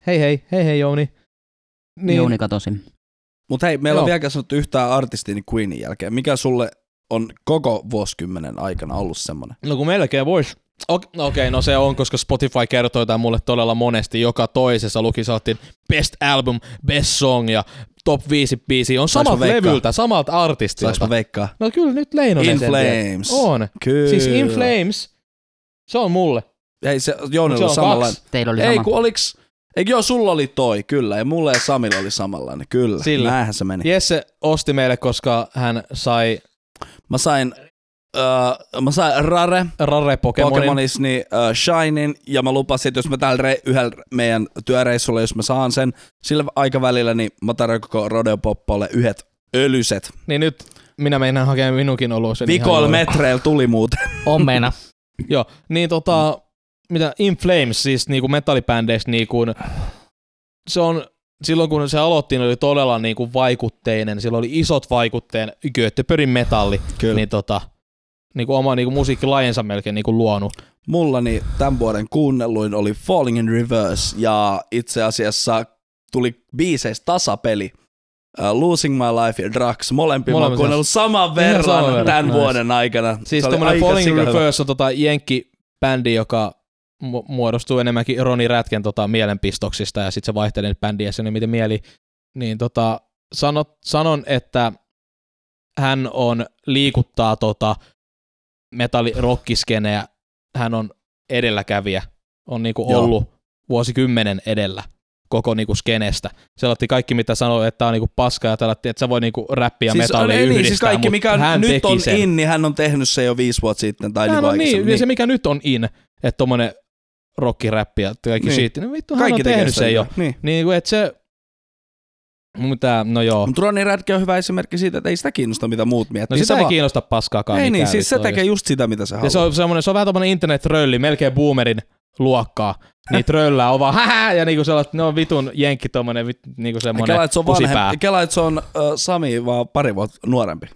Hei hei, hei hei Jouni. Niin, Jouni katosi. Mut hei, meillä on Joo. vieläkään sanottu yhtään artistia niin Queenin jälkeen. Mikä sulle on koko vuosikymmenen aikana ollut semmonen? No kun melkein vois. Okei, no okei, no se on, koska Spotify kertoi tämän mulle todella monesti. Joka toisessa luki, sanottiin best album, best song ja top 5 biisi. On samalta veikkaa? levyltä, samalta artistilta. mä veikkaa? No kyllä nyt Leinonen In. Flames. On. Kyllä. Siis In Flames, se on mulle. Ei se se oli on samanlainen. kaksi. Teillä oli Ei sama. kun oliks... Eikö joo, sulla oli toi, kyllä. Ja mulle ja Samilla oli samanlainen, kyllä. Sillä. Näinhän se meni. Jesse osti meille, koska hän sai Mä sain, uh, mä sain Rare, Rare Pokemonin. Pokemonis, niin uh, Shinin, ja mä lupasin, että jos mä täällä re- yhdellä meidän työreissulla, jos mä saan sen sillä aikavälillä, niin mä tarjoan koko Rodeo Poppolle yhdet ölyset. Niin nyt minä meinaan hakea minunkin oluisen. Vikoilla ihan metreillä tuli muuten. On meina. Joo, niin tota, mitä In Flames, siis niinku metallibändeistä niinku, se on, silloin kun se aloitti, niin oli todella niinku vaikutteinen, sillä oli isot vaikutteen, Göteborgin metalli, Kyllä. niin tota, niinku oma niinku musiikkilajensa melkein niinku luonut. Mullani tämän vuoden kuunnelluin oli Falling in Reverse, ja itse asiassa tuli biiseistä tasapeli. Uh, Losing My Life ja Drugs, molempia mä oon Molemmat kuunnellut saman verran saman verran, tämän nice. vuoden aikana. Siis aika Falling in. Reverse on tota jenkki-bändi, joka mu- muodostuu enemmänkin Roni Rätken tota mielenpistoksista ja sitten se vaihtelee bändiä sen miten mieli. Niin tota, sanot, sanon, että hän on liikuttaa tota metallirokkiskeneä, hän on edelläkävijä, on niinku Joo. ollut vuosikymmenen edellä koko niinku skenestä. Se otti kaikki, mitä sanoi, että tämä on niinku paska ja tällä, että sä voi niinku räppi ja siis, metalli ei, yhdistää, niin, siis kaikki, mikä hän nyt on sen. in, niin hän on tehnyt se jo viisi vuotta sitten. Tai Hän niin on niin, niin, se mikä nyt on in, että tommonen rockiräppi ja kaikki Niin. shit, niin vittu hän kaikki on tehnyt sen jo. Niin. Niin että se, mitä, no joo. Mutta Ronny Rätkä on hyvä esimerkki siitä, että ei sitä kiinnosta, mitä muut miettii. No sitä se ei vaan- kiinnosta paskaakaan Ei niin, siis se vittu tekee just sitä, mitä se Ja haluaa. se on, semmoinen, se on vähän tommonen internet-rölli, melkein boomerin luokkaa. Niitä röllää on vaan hähä, ja niinku sellaiset, ne on vitun jenkki tommonen, vit, niinku semmonen Kela, se on pusipää. vanhempi. Kela, se on uh, Sami vaan pari vuotta nuorempi.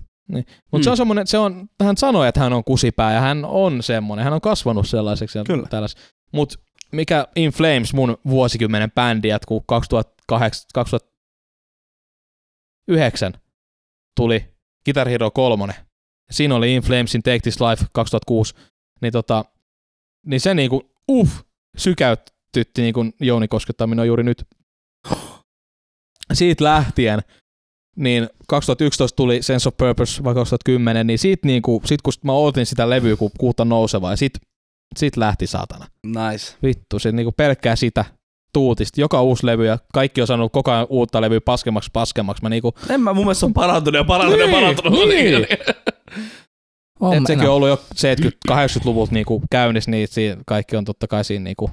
Mutta se Mm. on semmoinen, se on, hän sanoi, että hän on kusipää ja hän on semmoinen, hän on kasvanut sellaiseksi. ja Kyllä. tällais. Mut mikä In Flames mun vuosikymmenen bändi jatkuu 2008, 2009 tuli Guitar Hero 3. Siinä oli In Flamesin Take This Life 2006. Niin, tota, niin se niinku, uff, sykäytytti niin kuin Jouni koskettaa minua juuri nyt. Siitä lähtien niin 2011 tuli Sense of Purpose vai 2010, niin siitä niinku, sit kun mä ootin sitä levyä, kun kuuta nousevaa, ja sit, sit lähti saatana. Nice. Vittu, se niinku pelkkää sitä tuutista. Joka uusi levy ja kaikki on saanut koko ajan uutta levyä paskemmaksi paskemmaksi. Mä niinku, En mä, mun mielestä se on parantunut ja parantunut ja Niin, parantunut. niin. On et sekin on ollut jo 70-80-luvulta niinku käynnissä, niin siinä kaikki on totta kai siinä niinku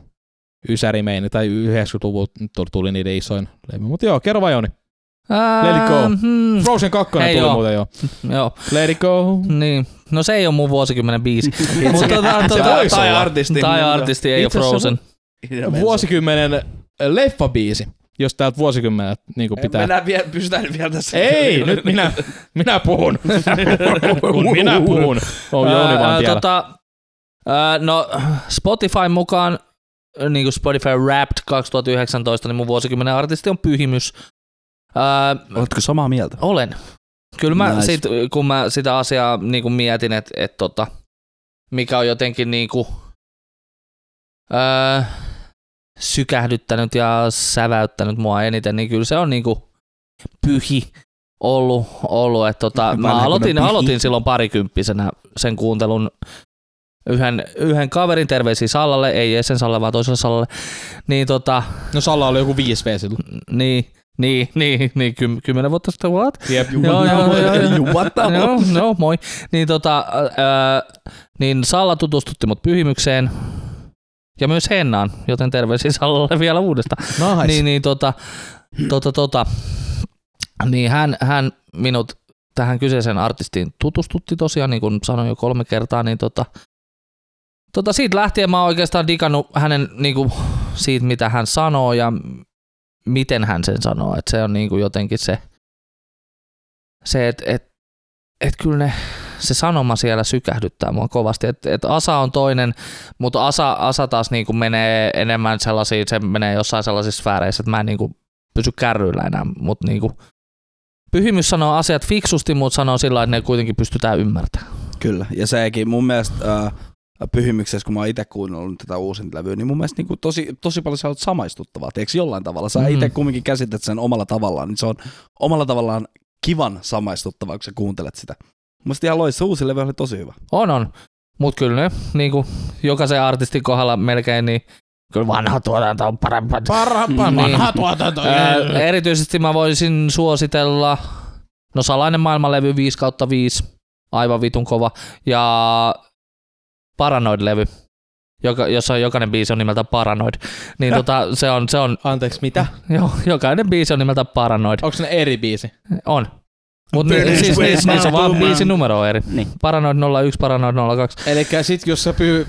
ysärimeini, tai 90-luvulta nyt tuli niiden isoin levy. Mutta joo, kerro vaan Jouni. Ää, Let it go. Hmm, Frozen 2 Hei, tuli joo. muuten jo. joo, Let it go. niin. No se ei ole mun vuosikymmenen biisi. Mutta tota, Se tota, tai artisti. tai artisti ei ole Itse Frozen. Vuosikymmenen leffabiisi, jos täältä vuosikymmenet niin pitää. Pitää. Mennään vielä, pysytään vielä tässä. Ei, nyt minä, minä puhun. Kun minä puhun. On Jouni vaan tiellä. tota, no Spotify mukaan, niin kuin Spotify Wrapped 2019, niin mun vuosikymmenen artisti on Pyhimys. Oletko samaa mieltä? olen. Kyllä mä Nice. sit, kun mä sitä asiaa niin kuin mietin, että et, tota, mikä on jotenkin niin kuin, ää, sykähdyttänyt ja säväyttänyt mua eniten, niin kyllä se on niin kuin pyhi ollut. ollut että tota, mä aloitin, aloitin silloin parikymppisenä sen kuuntelun yhden, yhden kaverin terveisiä Sallalle, ei Essen Salle, vaan toiselle Sallalle, niin tota, No Salla oli joku 5V silloin. niin, niin, niin, niin ky- kymmenen vuotta sitten, what? Jep. Joo, joo, joo, joo. Jumatta. Joo, no moi. Niin, tota, ää, niin Salla tutustutti mut pyhimykseen ja myös Hennaan, joten terveisiä Sallalle vielä uudestaan. Nice. Niin, niin tota, tota, tota, niin hän, hän minut tähän kyseiseen artistiin tutustutti tosiaan, niin kuin sanoin jo kolme kertaa, niin tota, tota siitä lähtien mä oon oikeastaan digannut hänen niin kuin, siitä, mitä hän sanoo ja miten hän sen sanoo, että se on niin kuin jotenkin se, se että et, et kyllä ne, se sanoma siellä sykähdyttää mua kovasti. Et, et Asa on toinen, mutta Asa, Asa taas niinku menee enemmän sellaisiin, se menee jossain sellaisissa sfääreissä, että mä en niinku pysy kärryillä enää, mutta niinku, Pyhimys sanoo asiat fiksusti, mutta sanoo sillä että ne kuitenkin pystytään ymmärtämään. Kyllä, ja sekin mun mielestä äh, pyhimyksessä, kun mä oon itse kuunnellut tätä uusinta levyä, niin mun mielestä niin kuin tosi, tosi paljon se on samaistuttavaa, tiedätkö jollain tavalla. Sä mm. itse kumminkin käsität sen omalla tavallaan, niin se on omalla tavallaan kivan samaistuttavaa, kun sä kuuntelet sitä. Musta ihan loissa uusi levy oli tosi hyvä. On, on. Mutta kyllä ne niinku, jokaisen artistin kohdalla melkein, niin kyllä vanha tuotanto on parempaa. Parha, Niin. vanha tuotanto. Ää, erityisesti mä voisin suositella, no Salainen maailmanlevy 5 kautta 5, aivan vitun kova, ja Paranoid-levy, joka, jossa jokainen biisi on nimeltä Paranoid. Niin tota, se on, se on, Anteeksi, mitä? joo, jokainen biisi on nimeltä Paranoid. Onko ne eri biisi? On. Mutta niin, siis, Space siis, niin, se on vaan biisin numero eri. Niin. Paranoid 01, Paranoid 02. Eli sit jos sä pyy...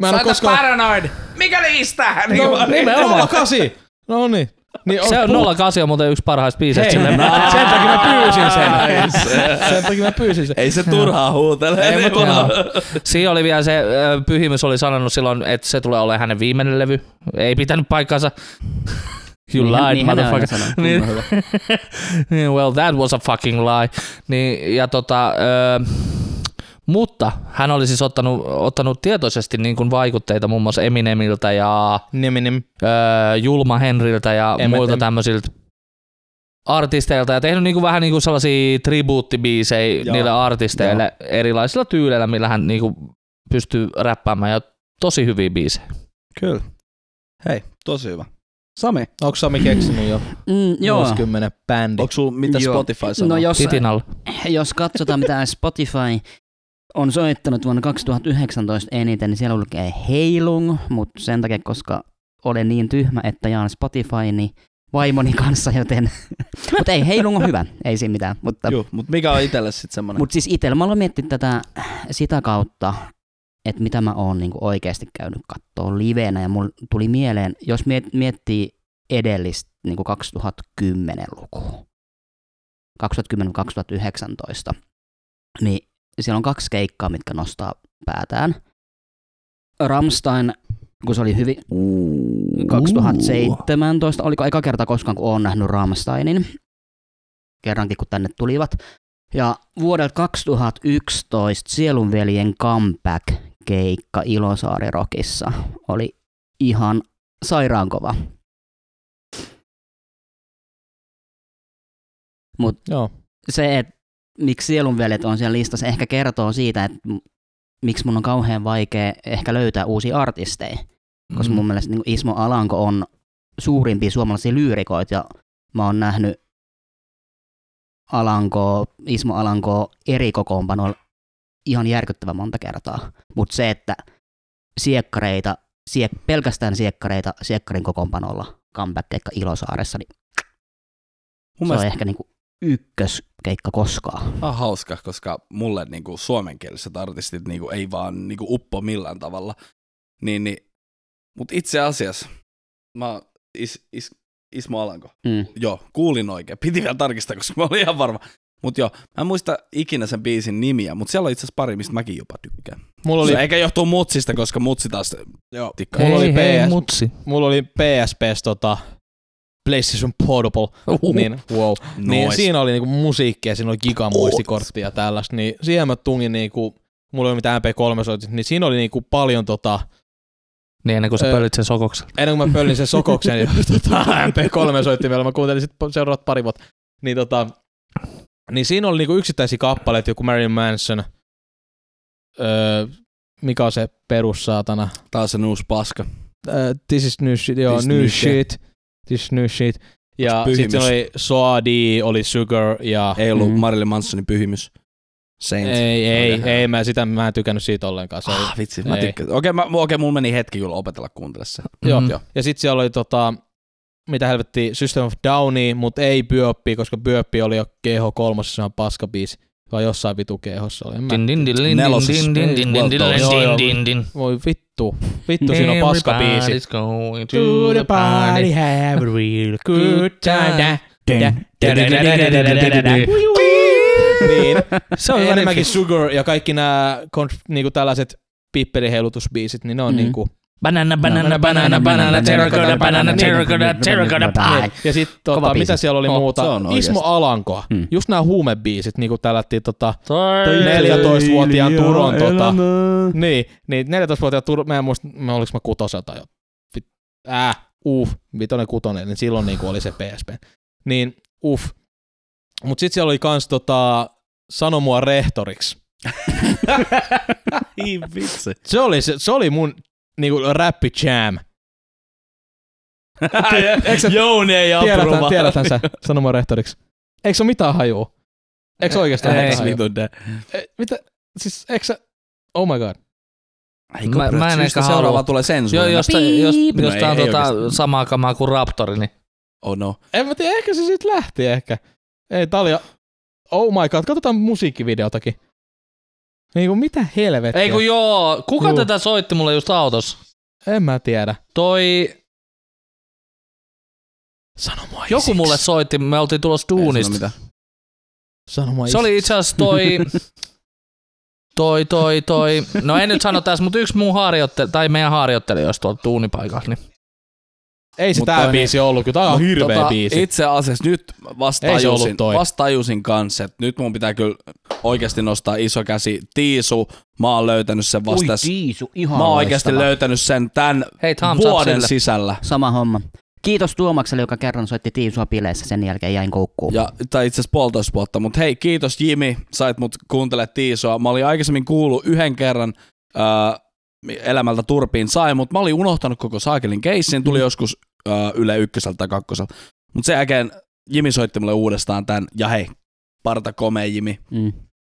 Mä en oo koskaan... Paranoid! Mikä niistä? No, nimenomaan. 08! No niin. niin Se on puh- 08 on muuten yksi parhaista biiseistä. Hei, silleen. sen takia mä pyysin sen. sen takia mä pyysin sen. Ei se turhaa huutele. Ei, mutta- Joo. Siinä oli vielä se, Pyhimys oli sanonut silloin, että se tulee olemaan hänen viimeinen levy. Ei pitänyt paikkansa. You Niin lied, niin motherfucker. Niin. Niin, well, that was a fucking lie. Niin, ja tota, ö, mutta hän oli siis ottanut, ottanut tietoisesti niin kuin vaikutteita muun muassa Eminemiltä ja Niminim. ö, Julma Henriltä ja Eminem. muilta tämmöisiltä artisteilta ja tehnyt niinku vähän niinku sellaisia tribuuttibiisejä Joo. niille artisteille erilaisilla tyyleillä, millä hän niinku pystyy räppäämään ja tosi hyviä biisejä. Kyllä. Hei, tosi hyvä. Sami, Onko Sami keksinyt jo Mm, joo. vuosikymmenen bändi? onko sulla mitä Joo. Spotify sanoo? No jos, jos katsotaan mitä Spotify on soittanut vuonna 2019 eniten, niin siellä lukee Heilung, mutta sen takia, koska olen niin tyhmä, että jaan Spotify, niin vaimoni kanssa, joten... mutta ei, Heilung on hyvä, ei siinä mitään. Mutta, Joo, mutta mikä on itselle sitten semmoinen? mutta siis itsellä mä aloin miettiä tätä sitä kautta, että mitä mä oon niinku oikeasti käynyt kattoon livenä, ja mulla tuli mieleen, jos miet, miettii edellistä niinku 2010-lukua, 2010-2019, niin siellä on kaksi keikkaa, mitkä nostaa päätään. Ramstein, kun se oli hyvin 2017, oliko eka kerta koskaan, kun olen nähnyt Ramsteinin, kerrankin kun tänne tulivat. Ja vuodelta 2011 Sielunveljen comeback-keikka Ilosaari-rokissa oli ihan sairaankova. Mutta se, että miksi sielunveljet on siellä listassa, ehkä kertoo siitä, että miksi mun on kauhean vaikea ehkä löytää uusia artisteja. Koska Mm. mun mielestä niin Ismo Alanko on suurimpia suomalaisia lyyrikoita ja mä oon nähnyt Alanko, Ismo Alanko eri kokoonpanoilla ihan järkyttävän monta kertaa. Mutta se, että siekkareita, siek, pelkästään siekkareita siekkarin kokoonpanolla comeback-keikka Ilosaaressa, niin Mun se on mielestä ehkä niinku ykköskeikka koskaan. on hauska, koska mulle niinku suomenkieliset artistit niinku ei vaan niinku uppo millään tavalla. Niin, niin. Mutta itse asiassa, mä is, is, Ismo Alanko. Mm. Joo, kuulin oikein. Piti vielä tarkistaa, koska mä olin ihan varma. Mutta joo, mä en muista ikinä sen biisin nimiä, mutta siellä on itse asiassa pari, mistä mäkin jopa tykkään. Mulla Oli... oli, Se eikä johtuu mutsista, koska mutsi taas Joo. tikkaa. Mulla hei, oli hei, PS. mutsi. mulla oli PSPs tota, PlayStation Portable, Uhu. niin wow. Niin Nois. siinä oli niinku musiikkia, siinä oli gigamuistikorttia ja tällaista, niin siihen mä tungin niinku, mulla ei ole mitään MP3 soitit, niin siinä oli niinku paljon tota, Niin ennen kuin sä Ö, pölit sen sokoksen. ennen kuin mä pöllin sen sokoksen niin tota, MP3 soittimella, mä kuuntelin sit seuraavat pari vuotta, niin tota, niin siinä oli niinku yksittäisiä kappaleita, joku Marilyn Manson, öö, mikä on se perussaatana, Taas se uusi paska. uh, this is new shit, joo, This new, new shit. This is new shit. Ja sitten oli Soadi, oli Sugar ja... Ei ollut mm. Marilyn Mansonin pyhimys. Saint. Ei, ei, Okei. ei, mä, sitä, mä en tykännyt siitä ollenkaan. Se oli, Ah, vitsi, mä ei. tykkäsin. Okei, mä, okei, mulla meni hetki kyllä opetella kuuntele se. Joo. Mm. Joo. Ja sitten siellä oli tota, mitä helvetti, System of Downia, mutta ei Byoppi, koska Byoppi oli jo GH3, se on paskabiisi. Vai jossain vitu GHssa oli. En Mä, Din, din, din, din, Nelosessa. din, din, din, din, din, Well done. Joo, joo. din, din, din. voi vittu. Vittu, siinä on. Everybody's going to the party. have a real good time. Niin. Se on enemmänkin. Sugar ja kaikki nämä niinku tällaiset pipperiheilutusbiisit, niin ne on Mm. niinku... Banana, banana, banana, banana, terracotta, banana, terracotta, terracotta pie. Niin. Ja sitten tota, mitä siellä oli Oh, muuta? se on oikeesti. Ismo Alanko. Mm. Just nämä huumebiisit, niin kuin tällättiin tota, Toi 14-vuotiaan Turon tota, niin, niin 14-vuotiaan Turon, mä en muista, mä oliks mä kutoselta jo. Vit, ää, uff, vitonen kutonen, niin silloin niinku oli se PSP. Niin, uff. Mut sit siellä oli kans tota, sano mua rehtoriksi. Ei vitsi. Se oli, se, se oli mun niinku rappi jam. Jouni ei tiedätän, tiedätän sä, sano mua rehtoriksi. Eikö se ole mitään hajua? Eikö se oikeastaan Ei. mitään hajua? Vitun de. E, mitä? Siis eikö sä... Oh my god. Mä- mä en ehkä seuraava halua. tulee Joo, sensuuri. jos, tää- jos, No jos ei- tää on ei tota samaa kamaa kuin Raptori, niin Oh no. En mä tiedä, ehkä se siitä lähti ehkä. Ei, tää oli... Oh my god, katsotaan musiikkivideotakin. Niinku mitä helvettiä? Ei kun joo, kuka Juu. tätä soitti mulle just autossa? En mä tiedä. Toi, Sano mua joku isiksi. mulle soitti, me oltiin tulossa Ei sano duunista. mitään. Sano mua Se oli isiksi. itse asiassa toi, toi, toi, toi, no en nyt sano tässä, mutta yksi muu harjoitteli, tai meidän harjoittelijoista tuolta duunipaikalla, niin Ei se tää biisi ollut, kyllä tää on hirveä tota, biisi. Itse asiassa nyt vasta Ei se ollut tajusin, toi. vasta tajusin kanssa, että nyt mun pitää kyllä oikeasti nostaa iso käsi. Tiisu, mä oon löytänyt sen vasta. Ui, Tiisu, ihan mä oon oikeasti löytänyt sen tämän hei vuoden sisällä. Sama homma. Kiitos Tuomakselle, joka kerran soitti Tiisua bileissä, sen jälkeen jäin koukkuun. Ja, tai itse asiassa puolitoista vuotta, mutta hei, kiitos Jimi, sait mut kuuntele Tiisua. Mä olin aikaisemmin kuullut yhden kerran ää, elämältä turpiin sai, mutta mä olin unohtanut koko saakelin keissin. Tuli joskus ö, Yle ykköseltä tai kakkoselta. Mutta sen jälkeen Jimi soitti mulle uudestaan tän, ja hei, parta komea Jimi. Mm.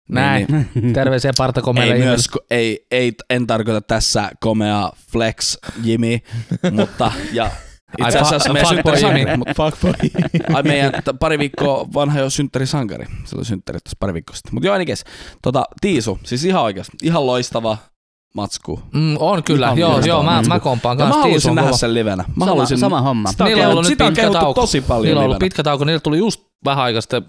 Näin. Niin, Terveisiä partakomeille ei myös, ei, ei, en tarkoita tässä komea flex Jimi, mutta ja Ai, itse asiassa meidän Fuckboy. ai meidän pari viikkoa vanha jo synttärisankari, se oli synttärit tässä pari viikkoa sitten. Mutta joo, ainakin tota, Tiisu, siis ihan oikeasti, ihan loistava matsku. Mm, on kyllä, Ihan joo, joo, mä, mä kompaan mä kanssa. Tiisu haluaisin on nähdä kova. sen livenä. Mä Sama, haluaisin, sama homma. Sitä on Niillä on ollut sitä pitkä kehuttu tauko. tosi paljon Niillä on ollut livenä. pitkä tauko, niillä tuli just vähän aikaa sitten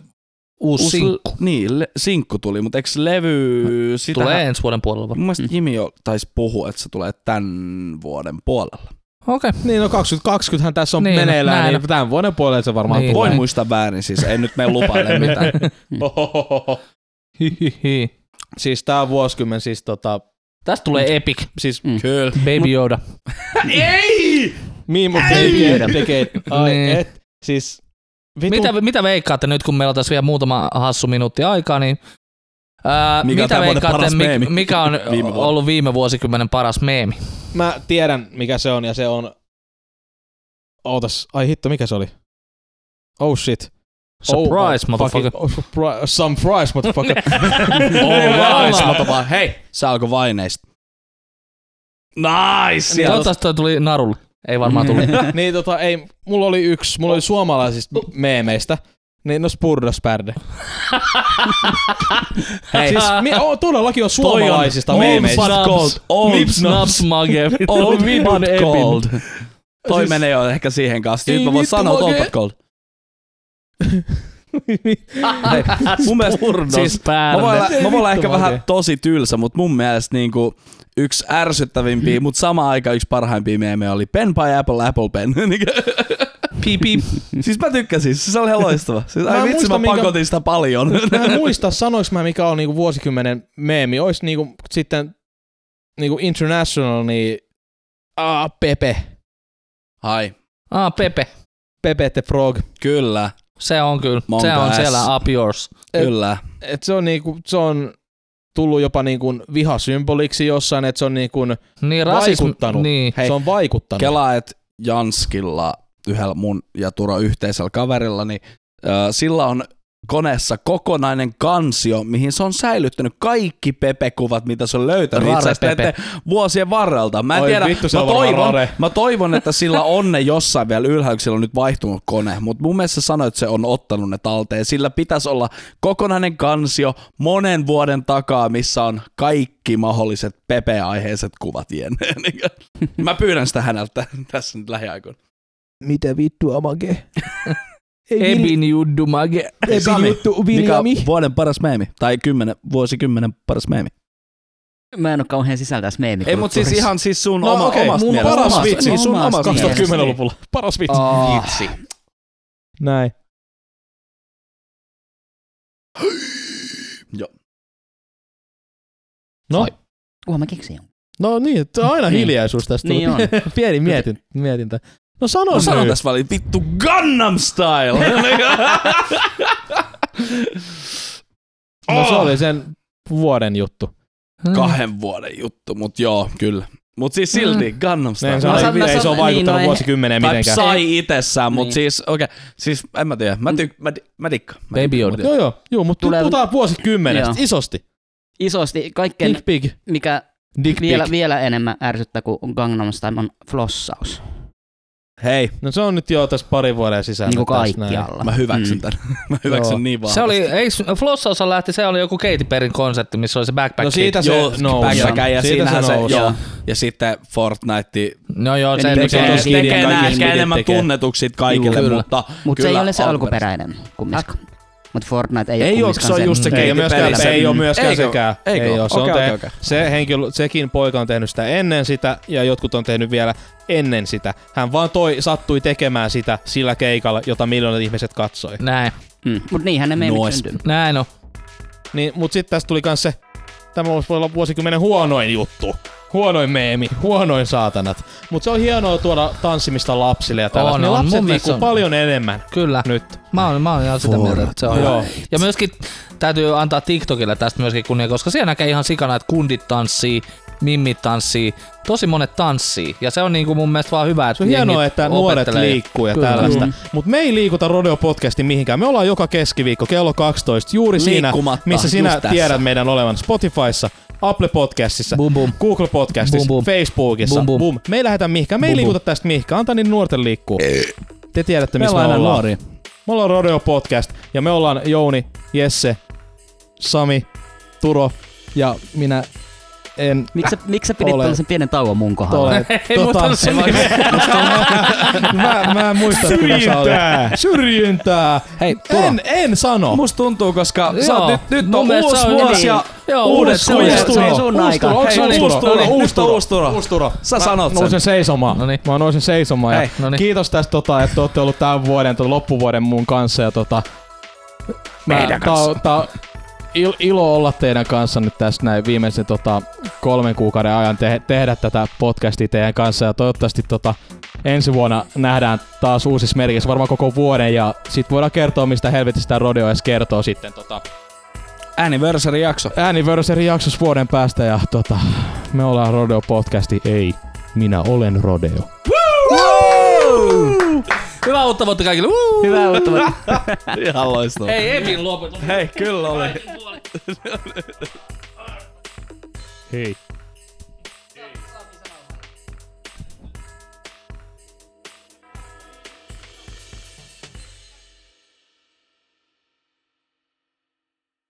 uusi, Uusi- sinkku. Niin, le- sinkku tuli, mutta eikö levy... Sitä Tulee ensi vuoden puolella. Mun varmaan. mielestä Jimi jo taisi puhua, että se tulee tämän vuoden puolella. Okei. Okay. niin no 2020 hän tässä on Niin, niin, no, meneillään, näin. niin tämän vuoden puolella se varmaan Niin. tulee. Voin muistaa väärin, siis ei nyt mene lupaile mitään. Siis tää vuosikymmen siis tota, Tästä tulee epic. siis Mm. Kyllä. Baby Yoda. Ei! Mimo Ei! decade, decade. Ai Niin. et, siis vitu, Mitä, mitä veikkaatte nyt, kun meillä on tässä vielä muutama hassu minuutti aikaa, niin Ää, Mikä mitä veikkaatte, mi- mikä on Viime vuonna. ollut viime vuosikymmenen paras meemi? mä tiedän mikä se on ja se on, ootas, ai hitto mikä se oli? Oh shit. Surprise, oh, motherfucker. fucking- oh, surprise, some prize, motherfucker. All Ollaan. right, Hei, se alkoi vaineista. Nice! Niin, Toivottavasti toi tuli narulle. Ei varmaan tullut. niin tota, ei, mulla oli yksi, mulla oli suomalaisista meemeistä, niin no Spurdaspärdä. Hei, Siis mi- oh, todellakin on suomalaisista old meemeistä. but gold. Old snaps mage. Old gold. Toi Siis- menee jo ehkä siihen kanssa. Nyt mä voin sanoa, että old gold. Mun mielestä, siis, mä voin olla, mä voin olla ehkä vähän tosi tylsä, mutta mun mielestä niinku yksi ärsyttävimpiä, mutta samaan aikaan yksi parhaimpia meemejä oli Pen by Apple, Apple Pen. Piip, piip. siis mä tykkäsin, siis se oli ihan loistava. Siis, Mä ai vitsi, muista, mä pakotin sitä paljon. Mä en muista, sanois mä mikä on niinku vuosikymmenen meemi. Ois niinku sitten niinku international, niin ah, Pepe. Hai, Ah, Pepe. Pepe the Frog. Kyllä. Se on kyllä. Monta se on S. siellä up yours. Et- kyllä. Et se on niinku, se on tullut jopa niinku vihasymboliksi jossain, että se on niinku, Niin rasismi. Vaikuttanut. Niin. se on vaikuttanut. Kela, että Janskilla, yhdellä mun ja Turo yhteisellä kaverilla, niin äh, sillä on koneessa kokonainen kansio, mihin se on säilyttänyt kaikki Pepe-kuvat, mitä se on löytänyt Rare itse asiassa Pepe. vuosien varrelta. Mä en Oi tiedä, vittu, mä, toivon, rare. mä toivon, että sillä on ne jossain vielä ylhäällä, kun sillä on nyt vaihtunut kone, mutta mun mielestä se sanoi, että se on ottanut ne talteen. Sillä pitäisi olla kokonainen kansio monen vuoden takaa, missä on kaikki mahdolliset Pepe-aiheiset kuvat jenne. Mä pyydän sitä häneltä tässä nyt lähiaikoina. Mitä vittu amage? Ebin juddu mage. Sami, juttu, Mikä on vuoden paras meemi? Tai kymmenen, vuosikymmenen paras meemi? Mä en oo kauhean sisältäis meemi. Ei, mutta siis ihan siis sun No oma, okei, omasta mun mielestä. paras vitsi, sun omasta omasta mielestä. mielestä. 2010-luvulla. Paras vitsi. Oh. Vitsi. Näin. Joo. No, Kunhan mä keksin jonkun. no niin, että aina Niin. hiljaisuus tästä. Niin tuli. on. Pieni mietin, mietintä. No sano No sano tässä väliin, vittu Gundam Style! No se oli sen vuoden juttu. Kahden vuoden juttu, mut joo, kyllä. Mut siis silti Gundam Style. Näin se, on, saan- ei, se ole vaikuttanut niin, no ei- vuosikymmeneen Tai mitenkään. sai itsessään, mut Niin. siis, okei, okay, siis en mä tiedä, mä, tyk, mä, mä dikkaan. Mä Baby Yoda. Joo, joo, joo, mutta Tulee- puhutaan vuosikymmenestä, Joo. isosti. Isosti kaikkein, Dick big. mikä Dick vielä, big. vielä enemmän ärsyttää kuin Gangnam Style on flossaus. Hei, No se on nyt jo tässä pari vuoden sisällä. Niin kuin kaikkialla. mä hyväksyn Mm. tän. mä hyväksyn Joo. niin vahvasti. Se oli, ei, Flossaosa lähti, se oli joku Katy Perryn konsertti, missä oli se backpack. No siitä se Joo, nousi. backpack ja Siitä siinähän se, nousi. joo. Ja sitten Fortnite No joo, se tekee- on- tekee, tekee, skidit enemmän tekee. tunnetuksi kaikille, Juu, kyllä. mutta Mutta se ei ole se alkuperäinen. alkuperäinen kumminkaan. Mutta Fortnite ei, Ei ole se on just se Ei myöskään, se- ei ole myöskään Eikö? sekään. Eikö? Ei ole. Se, on Okei, te- okei, okei. se henkilö, sekin poika on tehnyt sitä ennen sitä, ja jotkut on tehnyt vielä ennen sitä. Hän vaan toi, sattui tekemään sitä sillä keikalla, jota miljoonat ihmiset katsoi. Näin, Mm. Mutta niinhän ne meemit Nois. syntyy. näin on. Niin, mut sitten tästä tuli kans se, tämä voi olla vuosikymmenen huonoin juttu. Huonoin meemi, huonoin saatanat. Mut se on hienoa tuoda tanssimista lapsille ja tällaista. On, niin on. lapset liikkuu on- paljon enemmän Kyllä. nyt. Mä oon, mä oon ihan sitä mieltä, että se on Joo. Ja myöskin täytyy antaa TikTokille tästä myöskin kunnia, koska siellä näkee ihan sikana, että kundit tanssii mimmit tanssii, tosi monet tanssii. Ja se on niinku mun mielestä vaan hyvä, että Se on hienoa, että nuoret liikkuu ja Kyllä. tällaista. Mm. Mutta me ei liikuta Rodeo podcasti mihinkään. Me ollaan joka keskiviikko kello 12 juuri siinä, missä sinä tiedät meidän olevan Spotifyssa, Apple Podcastissa, Bum bum. Google Podcastissa, Bum, bum. Facebookissa. Bum, bum. Bum. Me ei lähdetä mihinkään. Me ei bum. liikuta tästä mihinkään. Antaa niin nuorten liikkuu. Te tiedätte, missä me on ollaan. nuoria. Me ollaan Rodeo Podcast ja me ollaan Jouni, Jesse, Sami, Turo ja minä en Miksi sä, miksi sä pidit Ole. tällaisen pienen tauon mun kohdalla? ole. Ei muista se mä, mä en muista, että mitä sä olet. Syrjintää! Hei, Turo. En, en sano. Musta tuntuu, koska sä oot nyt, nyt on uusi vuosi niin. ja Joo, uudet kujet. Se on sun aika. Onko Hei, se nyt uusi on Turo? uusi Uusi Turo. Turo. Uusi Turo. Uusi Turo. Sä sanot Nousen sen. seisomaan. Noniin. Mä nousen seisomaan. Hei, ja noniin. kiitos tästä, tota, että olette ollut tämän vuoden, tota, loppuvuoden mun kanssa. Ja, tota, mä, Meidän tää, on- tää, on il, ilo olla teidän kanssa nyt tässä näin viimeisen tota, kolmen kuukauden ajan te, tehdä tätä podcastia teidän kanssa. Ja toivottavasti tota, ensi vuonna nähdään taas uusissa merkissä varmaan koko vuoden. Ja sit voidaan kertoa, mistä helvetistä Rodeo edes kertoo sitten tota, Anniversary jakso. anniversary jaksossa vuoden päästä. Ja tota, me ollaan Rodeo podcasti. Ei, minä olen Rodeo. Hyvää uutta vuotta kaikille. Woo! Hyvää uutta vuotta. Ihan loistavaa. Hei, Emin lopetus. Hei, kyllä oli. Hei.